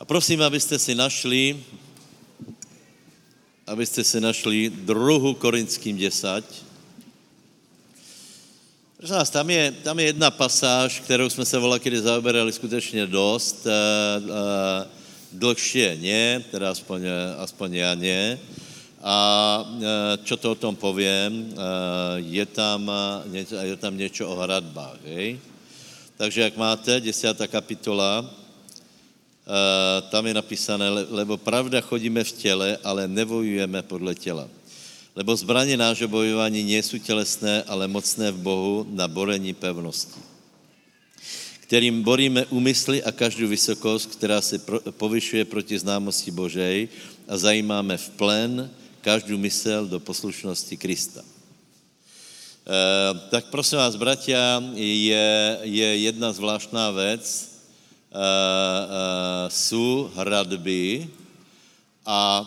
A prosím, abyste si našli, abyste si našli druhu Korinským 10. Prosím vás, tam je, tam je jedna pasáž, kterou jsme se volali, kdy zaoberali skutečně dost, uh, uh, dlhšie nie, teda aspoň, aspoň já nie. A čo to o tom povím, je tam, je tam něco o hradbách, hej? Takže jak máte, desátá kapitola, tam je napísané, lebo pravda chodíme v těle, ale nevojujeme podle těla. Lebo zbraně nášho bojování nie jsou tělesné, ale mocné v Bohu na borení pevnosti kterým boríme úmysly a každou vysokost, která se povyšuje proti známosti Božej a zajímáme v plen každou mysel do poslušnosti Krista. E, tak prosím vás, bratia, je, je jedna zvláštná věc. E, e, jsou hradby a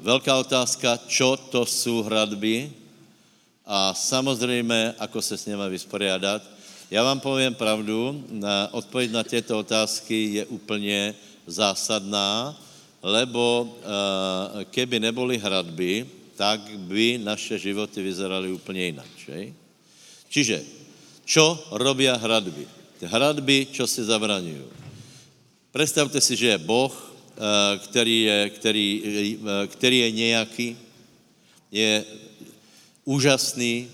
velká otázka, čo to jsou hradby a samozřejmě, ako se s nimi vysporiadat. Já vám povím pravdu, na odpověď na tyto otázky je úplně zásadná, lebo uh, keby neboli hradby, tak by naše životy vyzeraly úplně jinak. Že? Čiže, čo robí hradby? Hradby, čo si zabraňují? Představte si, že je Boh, uh, který je, který, uh, který je nějaký, je úžasný,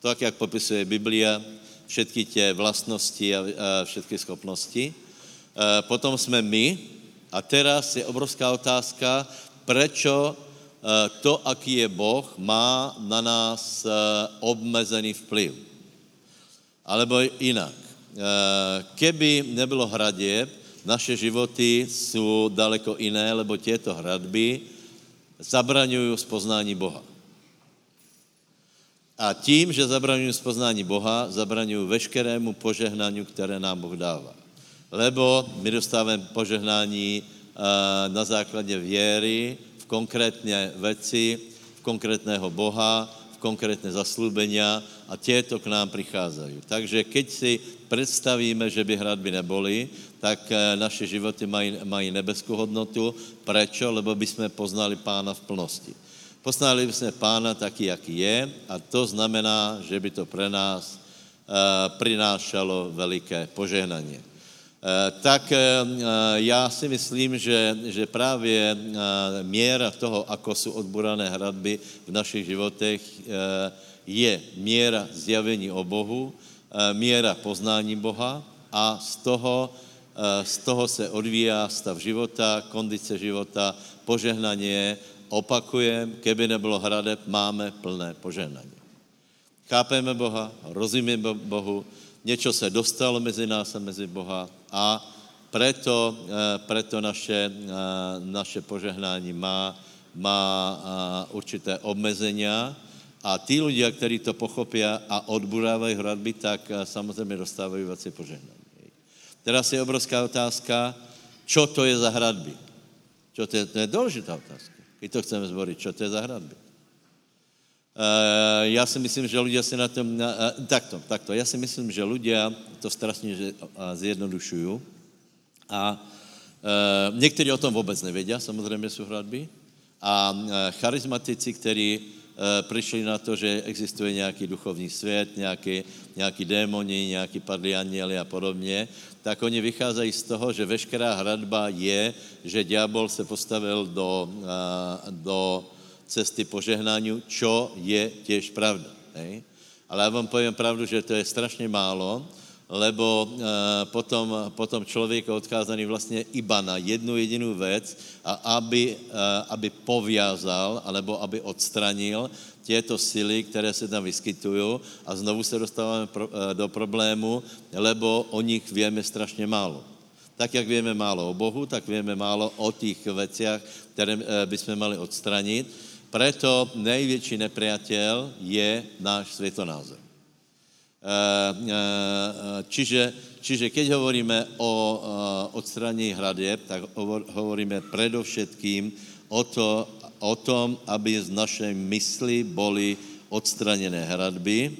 tak, jak popisuje Biblia, všetky tě vlastnosti a, všetky schopnosti. Potom jsme my a teraz je obrovská otázka, prečo to, aký je Boh, má na nás obmezený vplyv. Alebo jinak. Keby nebylo hradě, naše životy jsou daleko jiné, lebo těto hradby zabraňují spoznání Boha. A tím, že zabraňují spoznání Boha, zabraňují veškerému požehnání, které nám Boh dává. Lebo my dostáváme požehnání uh, na základě věry v konkrétně věci, v konkrétného Boha, v konkrétné zaslúbenia a těto k nám přicházejí. Takže keď si představíme, že by hradby neboli, tak uh, naše životy mají, mají nebeskou hodnotu. Prečo? Lebo by jsme poznali Pána v plnosti. Poznali jsme pána taky, jaký je a to znamená, že by to pre nás uh, prinášalo veliké požehnání. Uh, tak uh, já si myslím, že, že právě měra toho, ako jsou odborané hradby v našich životech, je měra zjavení o Bohu, měra poznání Boha a z toho, z toho se odvíjá stav života, kondice života, požehnání opakujem, keby nebylo hradeb, máme plné požehnání. Chápeme Boha, rozumíme Bohu, něco se dostalo mezi nás a mezi Boha a preto, eh, preto naše, eh, naše požehnání má, má eh, určité obmezenia a tí ľudia, kteří to pochopí a odburávají hradby, tak samozřejmě dostávají věci požehnání. Teraz je obrovská otázka, čo to je za hradby. Čo to je, to je důležitá otázka. I to chceme zborit. Čo to je za hradby? Uh, já si myslím, že lidé si na tom... Uh, takto, takto. Já si myslím, že lidé to strašně zjednodušují. A uh, někteří o tom vůbec nevědí, samozřejmě jsou hradby. A charizmatici, kteří přišli na to, že existuje nějaký duchovní svět, nějaký, nějaký démoni, nějaký padlí a podobně, tak oni vycházejí z toho, že veškerá hradba je, že ďábel se postavil do, do cesty požehnání, čo je těž pravda. Ne? Ale já vám povím pravdu, že to je strašně málo, lebo potom, potom člověk je odkázaný vlastně iba na jednu jedinou věc a aby, aby poviazal, alebo aby odstranil těto síly, které se tam vyskytují a znovu se dostáváme pro, eh, do problému, lebo o nich víme strašně málo. Tak, jak víme málo o Bohu, tak víme málo o těch věcech, které bychom mali odstranit. Proto největší nepriatel je náš světonázor. Eh, čiže, čiže keď hovoríme o odstranění hradeb, tak hovoríme predovšetkým o to, o tom, aby z našej mysli boli odstraněné hradby,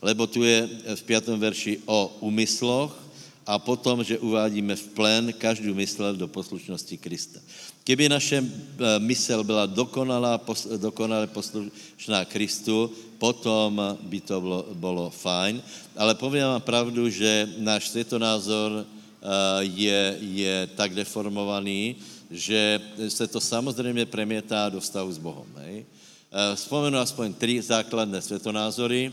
lebo tu je v 5. verši o úmysloch a potom, že uvádíme v plén každou mysl do poslušnosti Krista. Keby naše eh, mysl byla dokonalá, dokonale poslušná Kristu, potom by to bylo, bylo fajn. Ale povím vám pravdu, že náš světonázor eh, je, je tak deformovaný, že se to samozřejmě premětá do vztahu s Bohem. Hej? Eh, vzpomenu aspoň tři základné světonázory.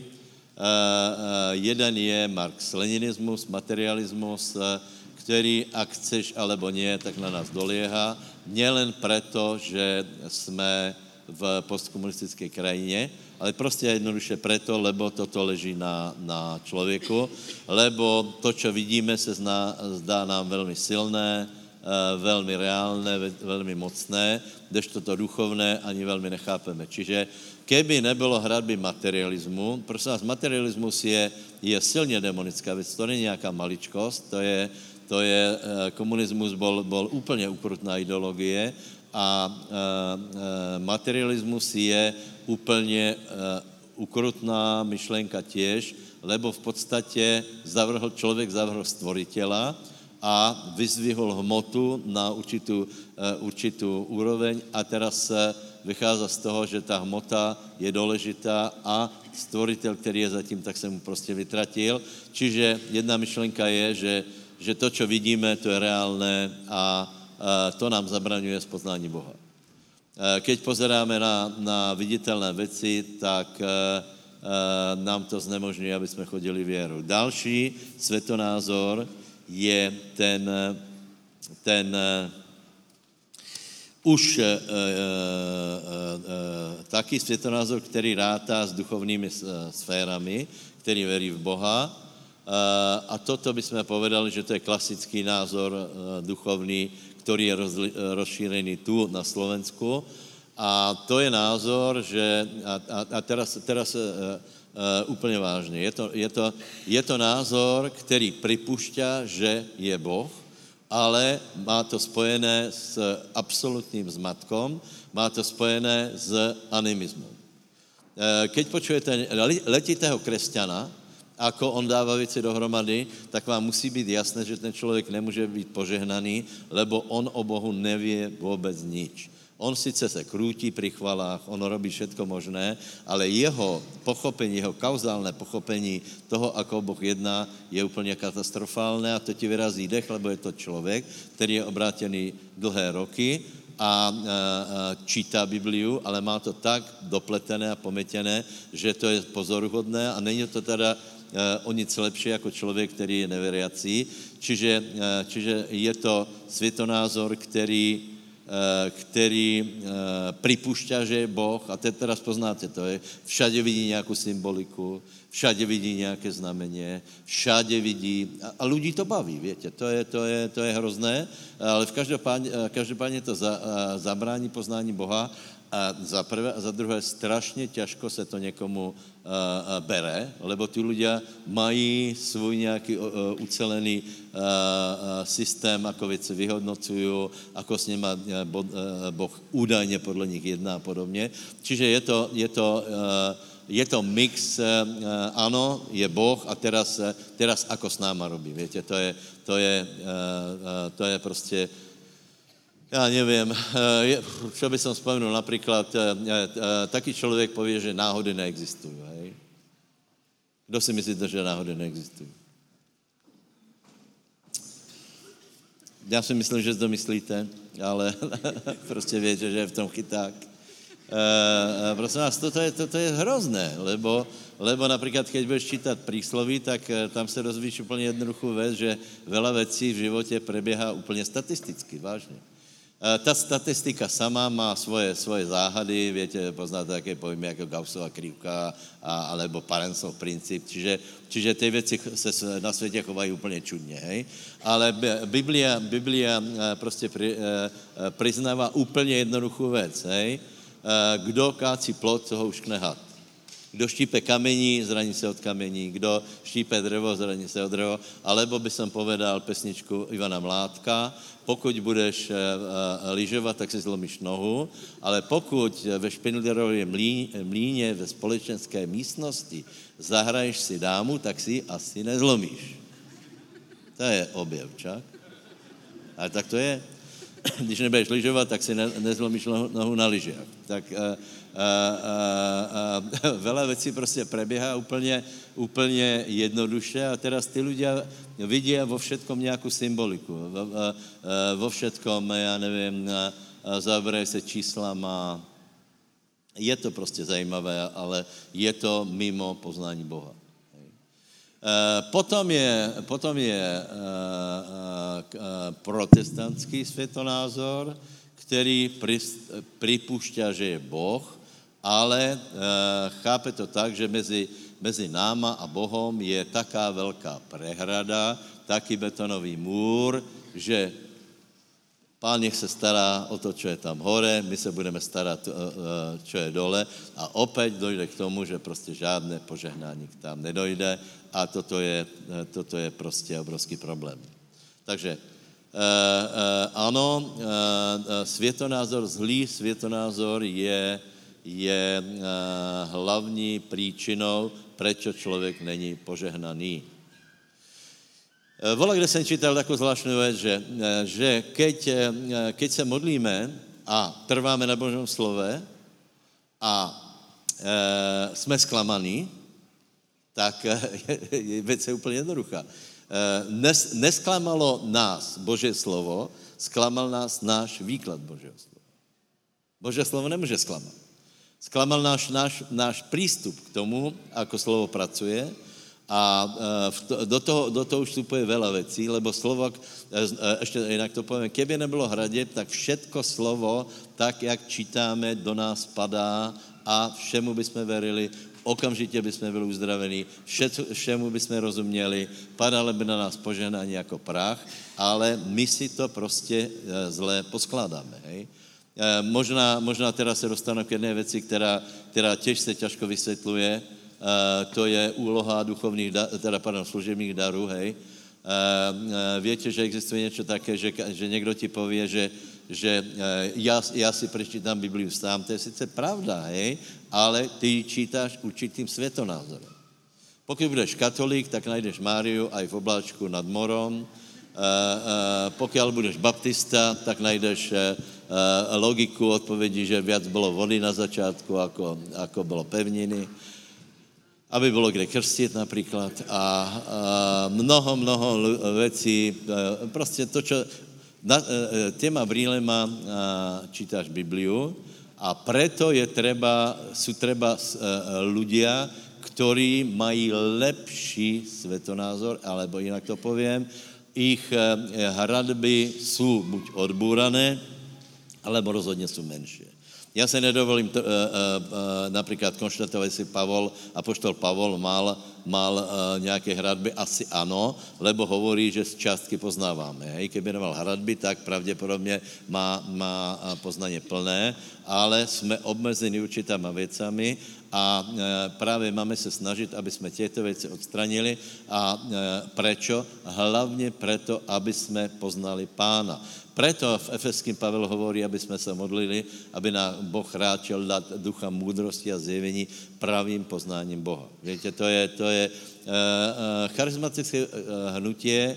Jeden je marx-leninismus, materialismus, který, ak chceš alebo nie, tak na nás dolieha. Nielen preto, že jsme v postkomunistické krajině, ale prostě jednoduše preto, lebo toto leží na, na člověku, lebo to, co vidíme, se zná, zdá nám velmi silné, eh, velmi reálné, velmi mocné, kdežto to duchovné ani velmi nechápeme. Čiže keby nebylo hradby materialismu, prosím vás, materialismus je, je silně demonická věc, to není nějaká maličkost, to je, to je, eh, komunismus bol, bol úplně ukrutná ideologie a materialismus je úplně ukrutná myšlenka těž, lebo v podstatě zavrhl, člověk zavrhl stvoritela a vyzvihl hmotu na určitou, určitou úroveň a teraz se vychází z toho, že ta hmota je důležitá a stvoritel, který je zatím, tak se mu prostě vytratil. Čiže jedna myšlenka je, že, že to, co vidíme, to je reálné a to nám zabraňuje spoznání Boha. Keď pozeráme na, na viditelné věci, tak nám to znemožňuje, aby jsme chodili věru. Další světonázor je ten, ten už e, e, e, taky světonázor, který rátá s duchovními sférami, který verí v Boha. A toto bychom povedali, že to je klasický názor duchovní, který je rozšířený tu na Slovensku. A to je názor, že, a, a, a teraz, teraz uh, uh, úplně vážně, je to, je, to, je to názor, který připušťa, že je Boh, ale má to spojené s absolutním zmatkom, má to spojené s animismem. Keď počujete letitého křesťana, ako on dává věci dohromady, tak vám musí být jasné, že ten člověk nemůže být požehnaný, lebo on o Bohu nevě vůbec nič. On sice se krútí pri chvalách, on robí všetko možné, ale jeho pochopení, jeho kauzálné pochopení toho, ako Boh jedná, je úplně katastrofálné a to ti vyrazí dech, lebo je to člověk, který je obrátený dlhé roky a, čítá Bibliu, ale má to tak dopletené a pometěné, že to je pozoruhodné a není to teda o nic lepší jako člověk, který je neveriací. Čiže, eh, čiže je to světonázor, který, eh, který připušťa, že je Boh, a teď teraz poznáte to, je, všade vidí nějakou symboliku, všade vidí nějaké znamení, všade vidí, a, a lidi to baví, větě, to je, to je, to je hrozné, ale v každopádně, každopádně to za, zabrání poznání Boha a za prvé a za druhé strašně těžko se to někomu uh, uh, bere, lebo ty ľudia mají svůj nějaký uh, ucelený systém, ako věci vyhodnocují, ako s nima Boh údajně podle nich jedná a podobně. Čiže je to, je to, je to mix, ano, je Boh a teraz, teraz ako s náma robí, víte, to je, to je, to je prostě já nevím, eh, čo by som spomenul, například eh, eh, taký člověk pově, že náhody neexistují. Hej? Kdo si myslíte, že náhody neexistují? Já si myslím, že to myslíte, ale prostě víte, že je v tom chyták. Uh, prosím vás, toto je, toto je hrozné, lebo, lebo například, keď budeš čítat prísloví, tak tam se dozvíš úplně jednoduchou věc, že veľa věcí v životě preběhá úplně statisticky, vážně. Eh, ta statistika sama má svoje, svoje záhady, větě, poznáte také pojmy jako Gaussova krivka a, alebo Parensov princip, čiže, čiže ty věci se na světě chovají úplně čudně, hej? Ale Biblia, Biblia eh, prostě pri, eh, přiznává úplně jednoduchou věc, hej? Kdo kácí plot, toho už had. Kdo štípe kamení, zraní se od kamení. Kdo štípe dřevo, zraní se od dřevo. Alebo by som povedal pesničku Ivana Mládka, pokud budeš uh, lyžovat, tak si zlomíš nohu, ale pokud ve Špindlerově mlíně ve společenské místnosti zahraješ si dámu, tak si asi nezlomíš. To je objev, čak? Ale tak to je. Když nebudeš lyžovat, tak si ne, nezlomíš nohu na lyžiach. Tak uh, uh, uh, veľa věcí prostě preběhá úplně, úplně jednoduše a teraz ty ľudia vidí vo všetkom nějakou symboliku. Vo, vo všetkom, já nevím, zaberají se číslama. Je to prostě zajímavé, ale je to mimo poznání Boha. Eh, potom je, potom je protestantský světonázor, který připouští, že je Boh, ale chápe to tak, že mezi, mezi náma a Bohom je taká velká prehrada, taký betonový můr, že Pán nech se stará o to, co je tam hore, my se budeme starat, co je dole a opět dojde k tomu, že prostě žádné požehnání tam nedojde a toto je, toto je prostě obrovský problém. Takže ano, světonázor, zlý světonázor je, je hlavní příčinou, proč člověk není požehnaný. Vola, kde jsem čítal takovou zvláštní věc, že, že keď, keď se modlíme a trváme na Božom slove a e, jsme zklamaní, tak je, věc je úplně jednoduchá. Nes, nesklamalo nás Bože slovo, sklamal nás náš výklad Božího slova. Bože slovo nemůže zklamat. Sklamal náš, náš, náš přístup k tomu, ako slovo pracuje, a e, do toho, do toho už vstupuje veľa vecí, lebo slovo, ještě e, jinak to povím, keby nebylo hradě, tak všetko slovo, tak jak čítáme, do nás padá a všemu bychom verili, okamžitě bychom byli uzdravení, všemu bychom rozuměli, padalo by na nás požehnání jako prach, ale my si to prostě e, zle poskládáme. Hej? Možná, možná teda se dostanu k jedné věci, která, která těž se těžko vysvětluje, to je úloha duchovních, teda pardon, služebních darů, hej. Víte, že existuje něco také, že, že někdo ti pově, že, že já, já si prečítám Bibliu sám, to je sice pravda, hej, ale ty čítáš určitým světonázorem. Pokud budeš katolík, tak najdeš Máriu aj v obláčku nad morom. Pokud budeš baptista, tak najdeš logiku odpovědi, že viac bylo vody na začátku, ako, ako bylo pevniny. Aby bylo kde krstit například. A, a mnoho, mnoho věcí, prostě to, čo na, těma brýlema čítáš Bibliu. A preto je treba, jsou treba ľudia, ktorí mají lepší svetonázor, alebo jinak to povím, ich hradby jsou buď odbúrané, alebo rozhodně jsou menší. Já se nedovolím to, uh, uh, například konštatovat, jestli Pavol, apoštol Pavol mal, mal uh, nějaké hradby, asi ano, lebo hovorí, že z částky poznáváme. Hej? Kdyby nemal hradby, tak pravděpodobně má, má poznaně plné, ale jsme obmezeni určitýma věcami a právě máme se snažit, aby jsme těto věci odstranili a prečo? Hlavně proto, aby jsme poznali pána. Preto v Efeským Pavel hovorí, aby jsme se modlili, aby nám Boh ráčel dát ducha moudrosti a zjevení pravým poznáním Boha. Víte, to je, to je uh, charizmatické hnutie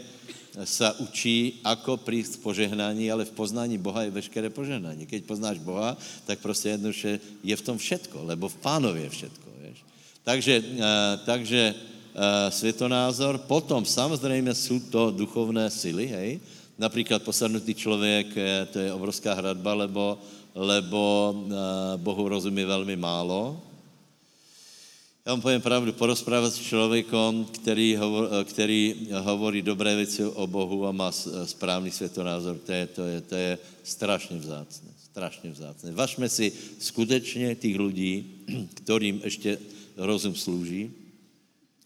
sa učí, ako prísť k požehnání, ale v poznání Boha je veškeré požehnání. Keď poznáš Boha, tak prostě jednoduše je v tom všetko, lebo v pánovi je všetko. Vieš? Takže, uh, takže uh, světonázor, potom samozřejmě jsou to duchovné sily, hej, Například posadnutý člověk, to je obrovská hradba, lebo, lebo eh, Bohu rozumí velmi málo. Já vám povím pravdu, porozprávat s člověkem, který, hovor, eh, který hovorí dobré věci o Bohu a má správný světonázor, to je, to je, to je strašně vzácné. Strašně vzácné. Vašme si skutečně těch lidí, kterým ještě rozum slouží,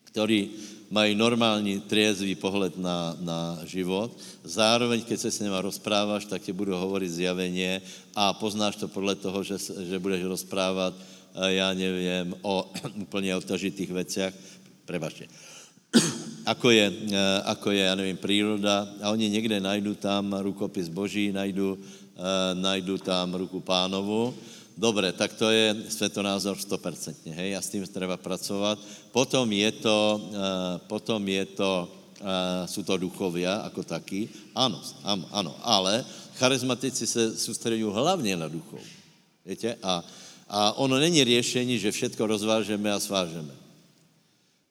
který mají normální triezvý pohled na, na život. Zároveň, keď se s nimi rozpráváš, tak ti budu hovorit zjaveně a poznáš to podle toho, že, že budeš rozprávat, eh, já nevím, o úplně otažitých věcech. Prebačte. ako je, eh, ako je, já nevím, příroda a oni někde najdou tam rukopis Boží, najdou, eh, najdou tam ruku pánovu Dobre, tak to je svetonázor 100%, hej, a s tím treba pracovat. Potom je to, uh, potom je to jsou to duchovia jako taky. Ano, ano, ano, ale charizmatici se soustředují hlavně na duchov. Víte? A, a ono není řešení, že všetko rozvážeme a svážeme.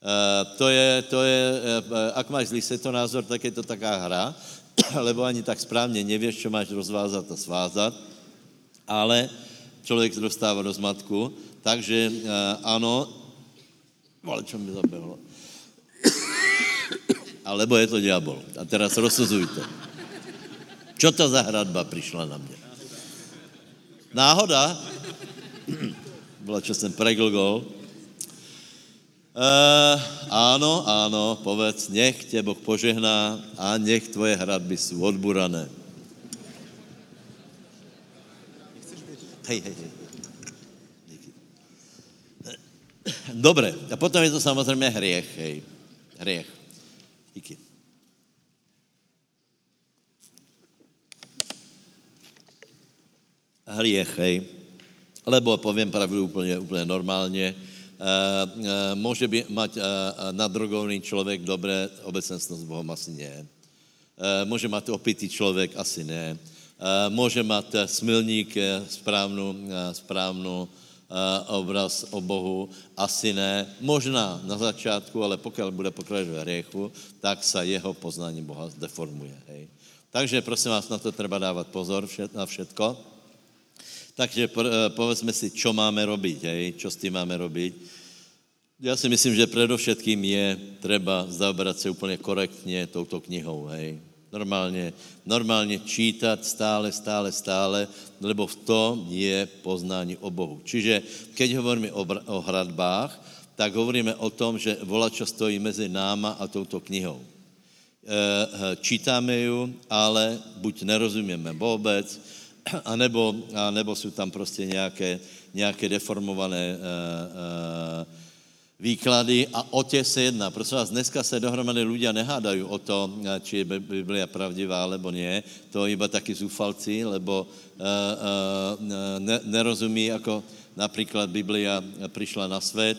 Uh, to je, to je, uh, ak máš zlý názor, tak je to taká hra, lebo ani tak správně nevíš, co máš rozvázat a svázat, ale člověk dostává do zmatku, takže uh, ano, ale čo mi zabehlo. Alebo je to diabol. A teraz rozsuzujte. Čo to za hradba přišla na mě? Náhoda? Byla, čo jsem preglgol. Uh, áno, áno, povedz, nech tě Boh požehná a nech tvoje hradby jsou odburané. Hej, hej, hej. Dobre, a potom je to samozřejmě hriech, hej. Hriech. Díky. Hriech, hej. Lebo povím pravdu úplně, úplně normálně, Uh, uh, může by, mať uh, nadrogovný člověk dobré obecenstvo s Bohem? Asi ne. Může mít opitý člověk? Asi ne. Může mít smilník správnou, správnou obraz o Bohu? Asi ne. Možná na začátku, ale pokud bude pokračovat v hriechu, tak se jeho poznání Boha deformuje. Hej. Takže prosím vás, na to treba dávat pozor na všetko. Takže povedzme si, čo máme robiť, hej, čo s tím máme robiť. Já si myslím, že předovšetkým je treba zaobrat se úplně korektně touto knihou, hej. Normálně, normálně čítat stále, stále, stále, lebo v tom je poznání o Bohu. Čiže keď hovoríme o, o hradbách, tak hovoríme o tom, že volačo stojí mezi náma a touto knihou. E, čítáme ju, ale buď nerozumíme vůbec, anebo, anebo jsou tam prostě nějaké, nějaké deformované e, e, výklady a o tě se jedná. Prosím vás, dneska se dohromady ľudia nehádají o to, či je Biblia pravdivá, nebo ne. To iba taky zúfalci, lebo uh, uh, ne, nerozumí, jako například Biblia přišla na svět,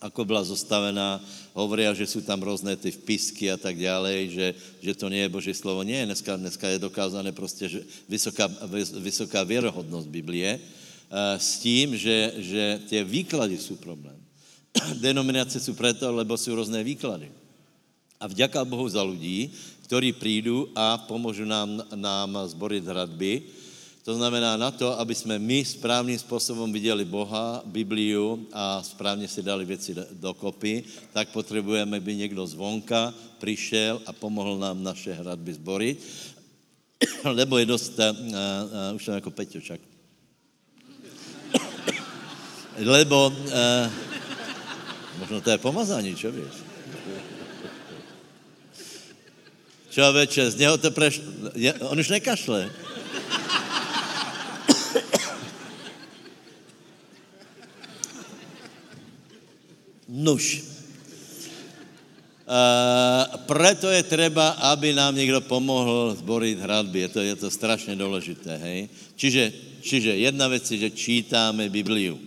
ako byla zostavená, hovoria, že jsou tam různé ty vpisky a tak dále, že, že to nie je Boží slovo. Nie, dneska, dneska je dokázané prostě, že vysoká, vysoká věrohodnost Biblie, uh, s tím, že, že tie výklady jsou problém. denominace jsou preto, lebo jsou různé výklady. A vďaka Bohu za lidí, kteří přijdou a pomůžu nám, nám zborit hradby. To znamená na to, aby jsme my správným způsobem viděli Boha, Bibliu a správně si dali věci dokopy, tak potřebujeme, aby někdo zvonka přišel a pomohl nám naše hradby zborit. Lebo je dost, uh, uh, už jsem jako Peťočak. Lebo uh, Možno to je pomazání, čo víš? Čověče, z něho to preš... On už nekašle. Nuž. Uh, preto je třeba, aby nám někdo pomohl zborit hradby. Je to, je to strašně důležité, hej? Čiže, čiže jedna věc je, že čítáme Bibliu.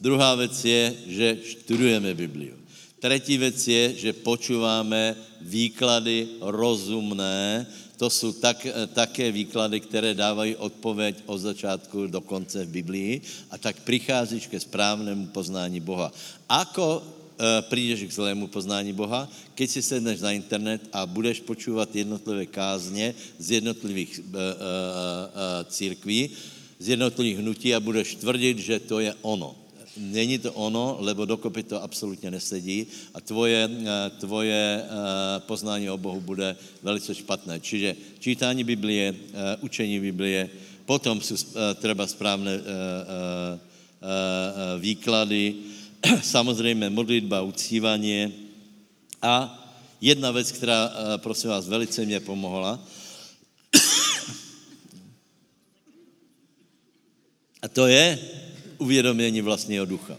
Druhá věc je, že študujeme Bibliu. Třetí věc je, že počíváme výklady rozumné. To jsou tak, také výklady, které dávají odpověď od začátku do konce v Biblii. A tak přicházíš ke správnému poznání Boha. Ako e, přijdeš k zlému poznání Boha, keď si sedneš na internet a budeš počúvat jednotlivé kázně z jednotlivých e, e, e, církví, z jednotlivých hnutí a budeš tvrdit, že to je ono není to ono, lebo dokopy to absolutně nesedí a tvoje, eh, tvoje eh, poznání o Bohu bude velice špatné. Čiže čítání Biblie, eh, učení Biblie, potom jsou třeba správné výklady, samozřejmě modlitba, uctívání a jedna věc, která, prosím vás, velice mě pomohla, a to je, uvědomění vlastního ducha.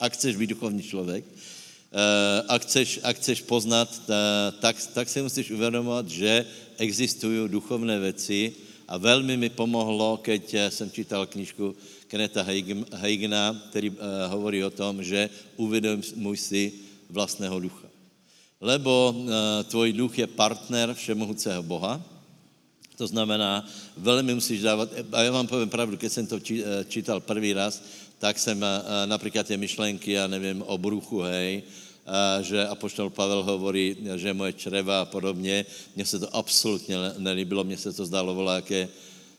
A chceš být duchovní člověk, eh, a chceš, a chceš poznat, eh, tak, tak si musíš uvědomovat, že existují duchovné věci a velmi mi pomohlo, keď eh, jsem čítal knižku Keneta Heigna, který hovorí o tom, že uvědomuj si vlastného ducha. lebo tvoj duch je partner všemohúceho Boha, to znamená, velmi musíš dávat, a já vám povím pravdu, když jsem to čítal první raz, tak jsem například ty myšlenky, já nevím, o bruchu, hej, že apoštol Pavel hovorí, že moje čreva a podobně. Mně se to absolutně nelíbilo, mně se to zdálo voláké,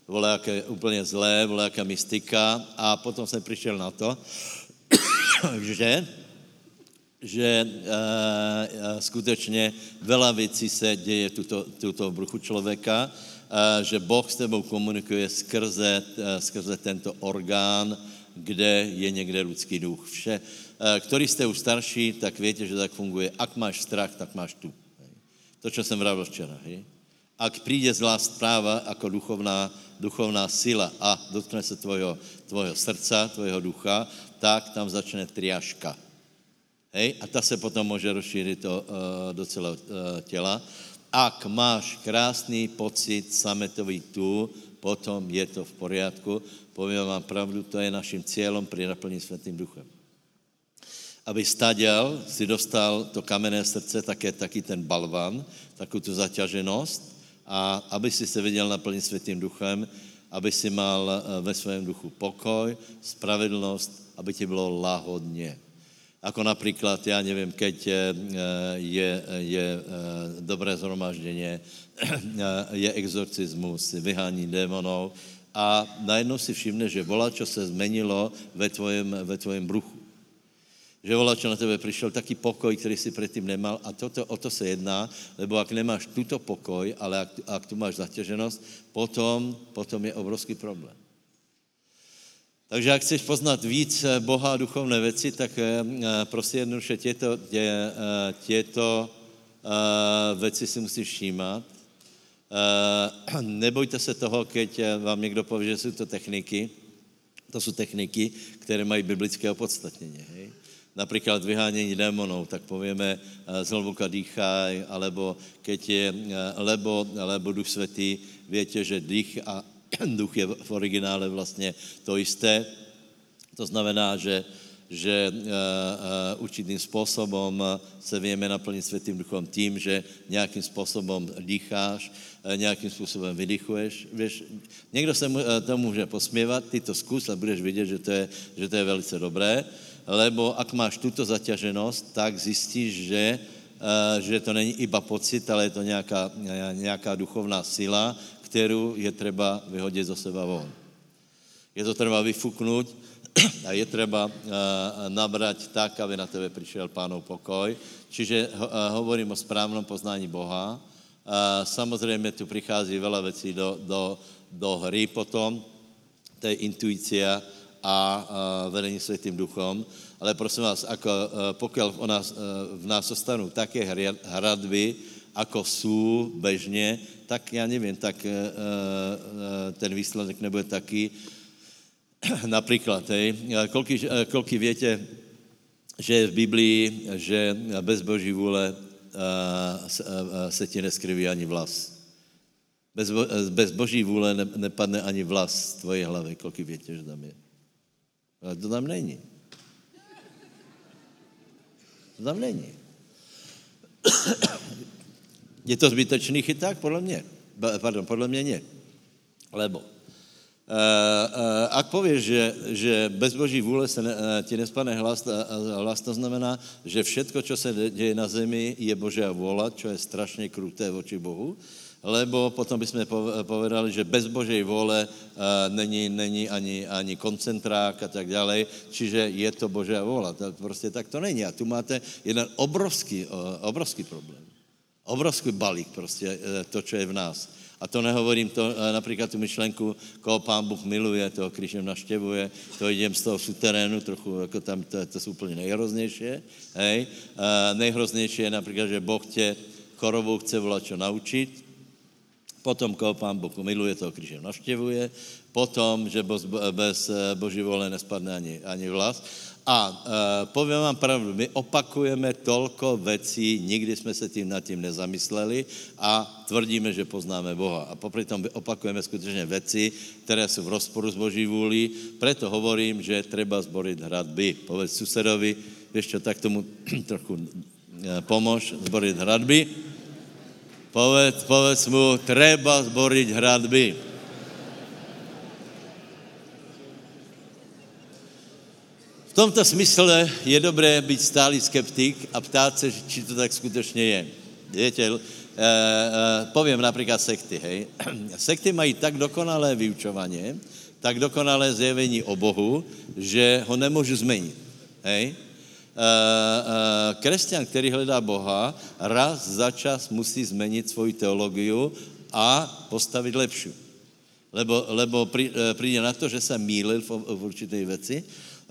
voláké úplně zlé, voláká mystika a potom jsem přišel na to, že že uh, skutečně veľa věcí se děje tuto, tuto v bruchu člověka, že Boh s tebou komunikuje skrze, uh, skrze tento orgán, kde je někde lidský duch. Vše, Eh, který jste už starší, tak víte, že tak funguje. Ak máš strach, tak máš tu. To, co jsem vravil včera. Hej? Ak přijde zlá zpráva jako duchovná, duchovná sila a dotkne se tvojho, tvojho srdca, tvojho ducha, tak tam začne triaška. Hej? A ta se potom může rozšířit uh, do celého těla. Ak máš krásný pocit sametový tu, potom je to v poriadku. Povím vám pravdu, to je naším cílem při naplní světým duchem aby staděl, si dostal to kamenné srdce, také taky ten balvan, takovou tu zaťaženost a aby si se viděl naplnit světým duchem, aby si mal eh, ve svém duchu pokoj, spravedlnost, aby ti bylo lahodně. Ako například, já nevím, keď je, eh, je, je eh, dobré zhromaždění, je exorcismus, vyhání démonů a najednou si všimne, že volá, čo se zmenilo ve tvojem, ve tvojem bruchu že čo na tebe přišel taký pokoj, který si předtím nemal a toto, o to se jedná, lebo ak nemáš tuto pokoj, ale ak, ak tu máš zatěženost, potom, potom je obrovský problém. Takže ak chceš poznat víc eh, Boha a duchovné věci, tak eh, eh, prostě jednoduše těto, tě, těto věci si musíš všímat. Nebojte se toho, keď vám někdo pově, že jsou to techniky. To jsou techniky, které mají biblické opodstatnění. Hej? například vyhánění démonů, tak povíme zhlboka dýchaj, alebo keď je, lebo, lebo Duch Svatý, větě, že dých a duch je v originále vlastně to jisté. To znamená, že, že uh, uh, určitým způsobem se víme naplnit Světým duchom tím, že nějakým způsobem dýcháš, uh, nějakým způsobem vydychuješ. Víš, někdo se mu, uh, to může posměvat, ty to zkus a budeš vidět, že to je, že to je velice dobré lebo ak máš tuto zaťaženost, tak zjistíš, že, že to není iba pocit, ale je to nějaká, nějaká duchovná sila, kterou je třeba vyhodit zo seba von. Je to třeba vyfuknout a je třeba uh, nabrať tak, aby na tebe přišel pánov pokoj. Čiže uh, hovorím o správnom poznání Boha. Uh, samozřejmě tu přichází veľa věcí do, do, do hry potom, to je intuicia, a vedení světým duchom. Ale prosím vás, ako, pokud v nás, v nás ostanou také hradby, ako jsou bežně, tak já nevím, tak e, ten výsledek nebude taký. Například, hej, kolky, kolky větě, že je v Biblii, že bez Boží vůle se ti neskryví ani vlas. Bez, bez Boží vůle nepadne ani vlas z tvoje hlavy, kolky větě, že tam je. Ale to tam není. To tam není. Je to zbytečný chyták? Podle mě. Pardon, podle mě ne. Lebo uh, uh, ak pověš, že, že bez boží vůle se ne, uh, ti nespane hlas, hlas, to znamená, že všetko, co se děje na zemi, je Božia vůle, čo je strašně kruté voči Bohu lebo potom bychom povedali, že bez Božej vole uh, není, není ani, ani koncentrák a tak dále, čiže je to Božia vůle. Prostě tak to není. A tu máte jeden obrovský, obrovský problém. Obrovský balík prostě, uh, to, co je v nás. A to nehovorím to, uh, například tu myšlenku, koho pán Bůh miluje, toho křížem naštěvuje, to jdem z toho suterénu, trochu, jako tam, to, to jsou úplně nejhroznější, hej. Uh, nejhroznější je například, že Boh tě chorobou chce čo naučit, potom, koho pán Bůh miluje, toho křížem navštěvuje, potom, že bez, bez eh, boží vole nespadne ani, ani vlas. A e, povím vám pravdu, my opakujeme tolko věcí, nikdy jsme se tím nad tím nezamysleli a tvrdíme, že poznáme Boha. A popri tom opakujeme skutečně věci, které jsou v rozporu s Boží vůli. Preto hovorím, že treba zborit hradby. Povedz susedovi, ještě tak tomu trochu pomož zborit hradby. Povedz, povedz mu, treba zboriť hradby. Tomto smysle je dobré být stálý skeptik a ptát se, či to tak skutečně je. Viete, e, e, poviem například sekty, hej. Sekty mají tak dokonalé vyučovanie, tak dokonalé zjevení o Bohu, že ho nemůžu změnit. Hej? Uh, kresťan, který hledá Boha, raz za čas musí změnit svoji teologiu a postavit lepší. Lebo, lebo přijde na to, že se mýlil v, v určité věci,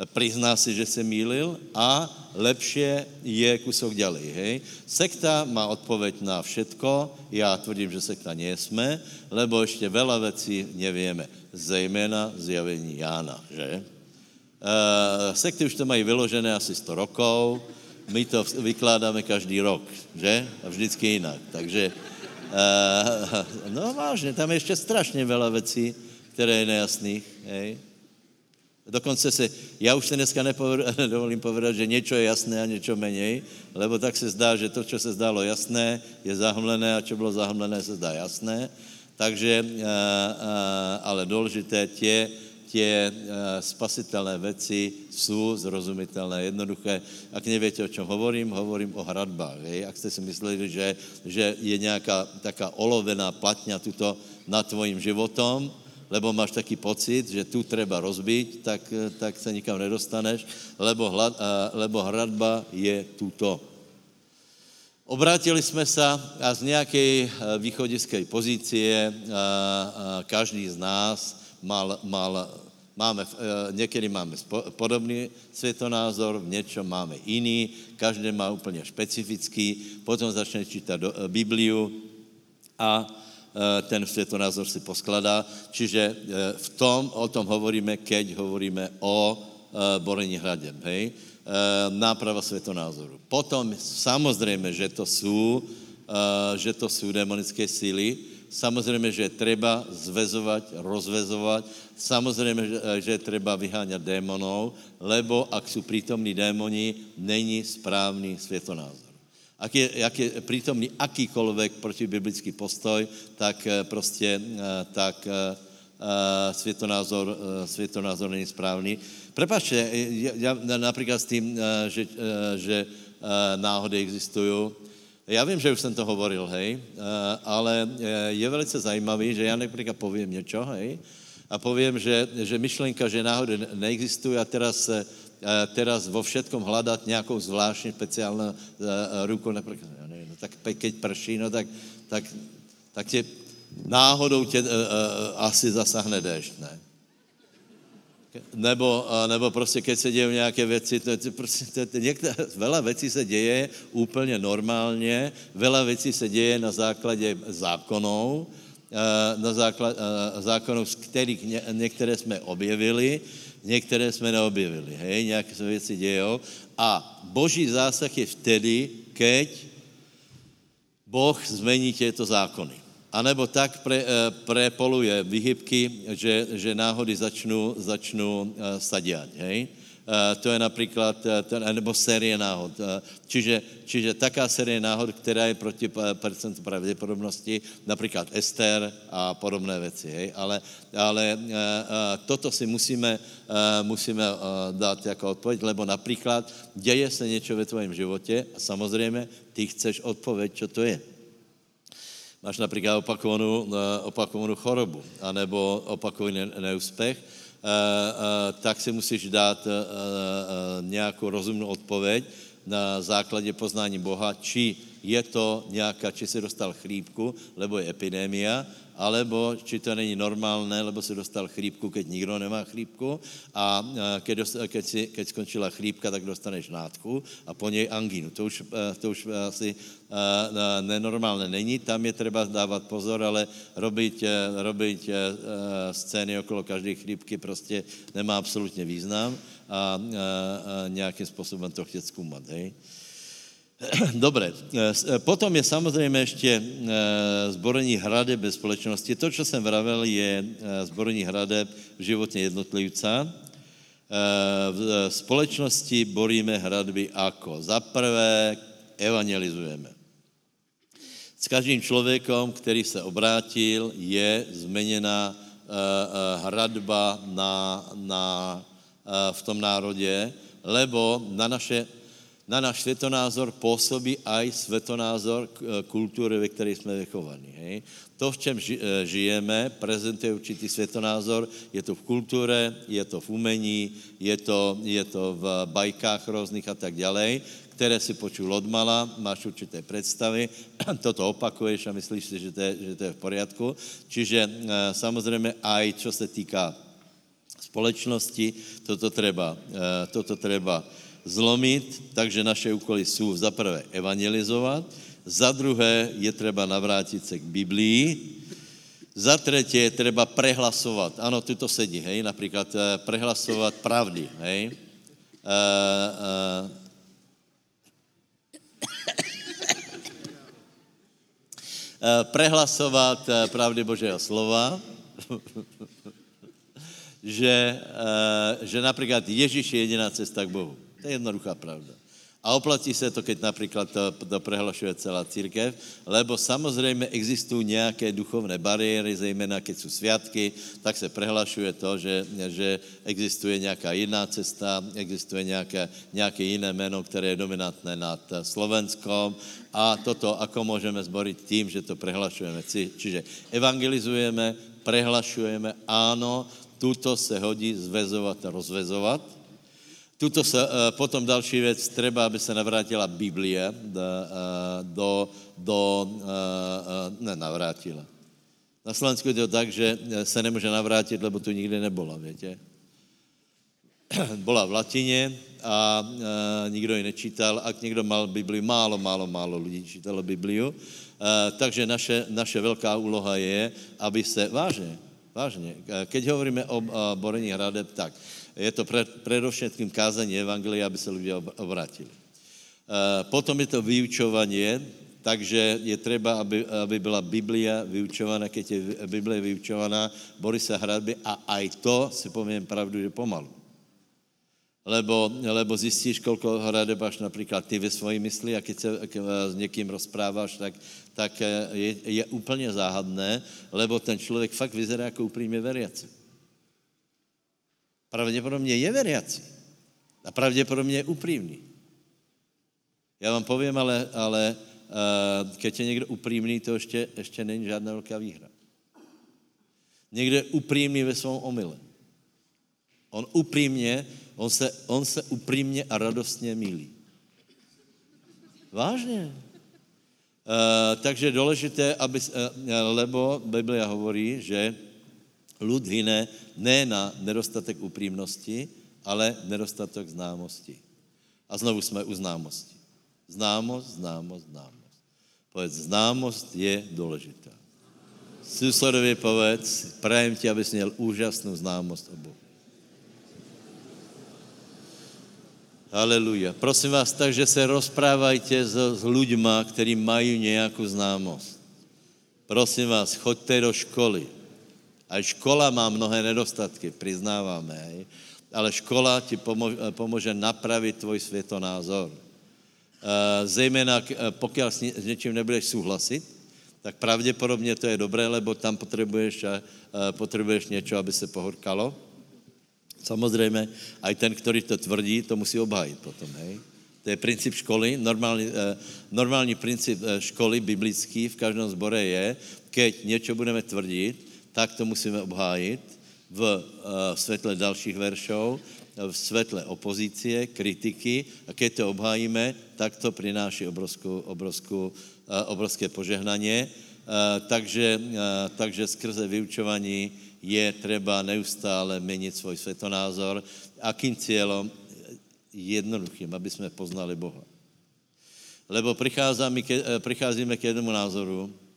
prizná si, že se mýlil a lepšie je kusok ďalej, hej. Sekta má odpověď na všetko, já tvrdím, že sekta nie jsme, lebo ještě veľa věcí nevieme, zejména zjavení Jána, že? Uh, sekty už to mají vyložené asi 100 rokov, my to vykládáme každý rok, že? A vždycky jinak. Takže, uh, no vážně, tam je ještě strašně veľa věcí, které je nejasných, hej? Dokonce se, já už se dneska nedovolím povedat, že něco je jasné a něco menej, lebo tak se zdá, že to, co se zdálo jasné, je zahmlené a co bylo zahmlené, se zdá jasné. Takže, ale důležité tě, tě spasitelné věci jsou zrozumitelné, jednoduché. Ak nevíte, o čem hovorím, hovorím o hradbách. Hej? Ak jste si mysleli, že, že je nějaká taká olovená platňa tuto nad tvojím životom, lebo máš taký pocit, že tu treba rozbiť, tak, tak se nikam nedostaneš, lebo, hlad, lebo hradba je tuto. Obrátili jsme se a z nějaké východiské pozície každý z nás mal, mal máme, někdy máme podobný světonázor, v něčem máme jiný, každý má úplně špecifický, potom začne čítat Bibliu a Eh, ten světonázor si poskladá. Čiže eh, v tom, o tom hovoríme, keď hovoríme o eh, borení hradem, hej? Náprava světonázoru. Potom samozřejmě, že to jsou, že to jsou demonické síly, samozřejmě, že treba zvezovat, rozvezovat, samozřejmě, že treba vyháňat démonov, lebo ak jsou prítomní démoni, není správný světonázor ak je, jak je prítomný akýkoľvek protibiblický postoj, tak eh, prostě eh, tak eh, světonázor, světonázor není správný. Prepačte, já, například s tím, že, že náhody existují, já vím, že už jsem to hovoril, hej, ale je velice zajímavý, že já například povím něco, hej, a povím, že, že myšlenka, že náhody neexistují a teraz Eh, teraz vo všetkom hledat nějakou zvláštní speciálnu eh, ruku, například, já nevím, no tak keď prší, no tak, tak, tak tě náhodou tě uh, asi zasahne déšť, ne? Nebo, nebo prostě, keď se dějí nějaké věci, to, to prostě, to, to, některé, veľa věcí se děje úplně normálně, veľa věcí se děje na základě zákonů, na základ, zákonů, z kterých ně, některé jsme objevili, některé jsme neobjevili, hej, nějaké se věci dějou. A boží zásah je vtedy, keď Boh zmení těto zákony. A nebo tak pre, eh, prepoluje vyhybky, že, že náhody začnou, začnou eh, sadiať, hej. Eh, to je například, eh, nebo série náhod. Eh, čiže, čiže taká série náhod, která je proti procentu pravděpodobnosti, například Ester a podobné věci. Hej? Ale, ale toto si musíme, musíme dát jako odpověď, lebo například děje se něco ve tvém životě a samozřejmě ty chceš odpověď, co to je máš například opakovanou, opakovanou chorobu, anebo opakovaný neúspěch, tak si musíš dát eh, nějakou rozumnou odpověď na základě poznání Boha, či je to nějaká, či si dostal chlípku, lebo je epidemia, alebo či to není normálné, lebo si dostal chlípku, keď nikdo nemá chlípku a keď, dost, keď, si, keď skončila chlípka, tak dostaneš nádchu a po něj angínu. To už, to už asi nenormálné není, tam je třeba dávat pozor, ale robiť, robiť scény okolo každé chlípky prostě nemá absolutně význam a, a, a nějakým způsobem to chtět zkoumat. Hej? Dobré. Eh, eh, potom je samozřejmě ještě eh, zborení hradeb bez společnosti. To, co jsem vravel, je zborení hradeb v životě jednotlivca. V společnosti boríme hradby ako? Za prvé evangelizujeme. S každým člověkem, který se obrátil, je změněna hradba na, na, v tom národě, lebo na naše na náš světonázor působí aj světonázor kultury, ve které jsme vychovaní. Hej? To, v čem žijeme, prezentuje určitý světonázor, je to v kultuře, je to v umení, je to, je to v bajkách různých a tak dále, které si počul od mala, máš určité představy, toto opakuješ a myslíš si, že to je, že to je v poriadku. Čiže samozřejmě aj čo se týká společnosti, toto treba, toto treba zlomit, takže naše úkoly jsou za prvé evangelizovat, za druhé je třeba navrátit se k Biblii, za třetí je třeba prehlasovat, ano, tu to sedí, hej, například eh, prehlasovat pravdy, hej, uh, uh, prehlasovat pravdy Božího slova, že, že například Ježíš je jediná cesta k Bohu. To je jednoduchá pravda. A oplatí se to, keď například to, to prehlašuje celá církev, lebo samozřejmě existují nějaké duchovné bariéry, zejména keď jsou svědky, tak se prehlašuje to, že, že existuje nějaká jiná cesta, existuje nějaké, nějaké jiné jméno, které je dominantné nad Slovenskom a toto, ako můžeme zborit tím, že to prehlašujeme. Čiže evangelizujeme, prehlašujeme, áno, tuto se hodí zvezovat a rozvezovat, Tuto se, eh, potom další věc, třeba, aby se navrátila Biblie do, eh, do, do eh, ne, navrátila. Na Slovensku je to tak, že se nemůže navrátit, lebo tu nikdy nebyla, větě. Byla v latině a nikdo ji nečítal. Ak někdo mal Bibliu, málo, málo, málo lidí čítalo Bibliu. takže naše, naše velká úloha je, aby se, vážně, vážně, keď hovoríme o borení hradeb, tak je to pre, predovšetkým kázání Evangelia, aby se lidé obrátili. Eh, potom je to vyučovanie, takže je třeba, aby, aby byla Biblia vyučovaná, keď je Biblia vyučovaná, boli se hradby a aj to, si povím pravdu, že pomalu. Lebo, lebo zjistíš, kolko hradeb máš například ty ve svojí mysli a keď se s někým rozpráváš, tak, tak eh, je, je úplně záhadné, lebo ten člověk fakt vyzerá jako upřímně veriaci. Pravděpodobně je veriaci. A pravděpodobně je upřímný. Já vám povím, ale, ale uh, keď je někdo upřímný, to ještě, ještě není žádná velká výhra. Někdo je upřímný ve svém omyle. On upřímně, on se, on se upřímně a radostně mílí. Vážně. Uh, takže důležité, aby, uh, lebo Biblia hovorí, že Lud hyne ne na nedostatek upřímnosti, ale nedostatek známosti. A znovu jsme u známosti. Známost, známost, známost. Povedz, známost je důležitá. Susedovi povedz, prajem ti, abys měl úžasnou známost o Bohu. Haleluja. Prosím vás, takže se rozprávajte s, s ľuďma, kteří mají nějakou známost. Prosím vás, choďte do školy a škola má mnohé nedostatky, přiznáváme, hej? ale škola ti pomůže, pomůže napravit tvoj světonázor. E, zejména pokud s něčím nebudeš souhlasit, tak pravděpodobně to je dobré, lebo tam potřebuješ, potřebuješ něco, aby se pohorkalo. Samozřejmě, aj ten, který to tvrdí, to musí obhájit potom, hej? To je princip školy. Normální, normální princip školy biblický v každém zbore je, keď něco budeme tvrdit, tak to musíme obhájit v uh, světle dalších veršů, v světle opozície, kritiky a když to obhájíme, tak to přináší obrovskou, obrovskou, uh, obrovské požehnaně. Uh, takže, takže skrze vyučování je třeba neustále měnit svůj světonázor. Akým cílem? Jednoduchým, aby jsme poznali Boha. Lebo přicházíme k jednomu názoru, Eh,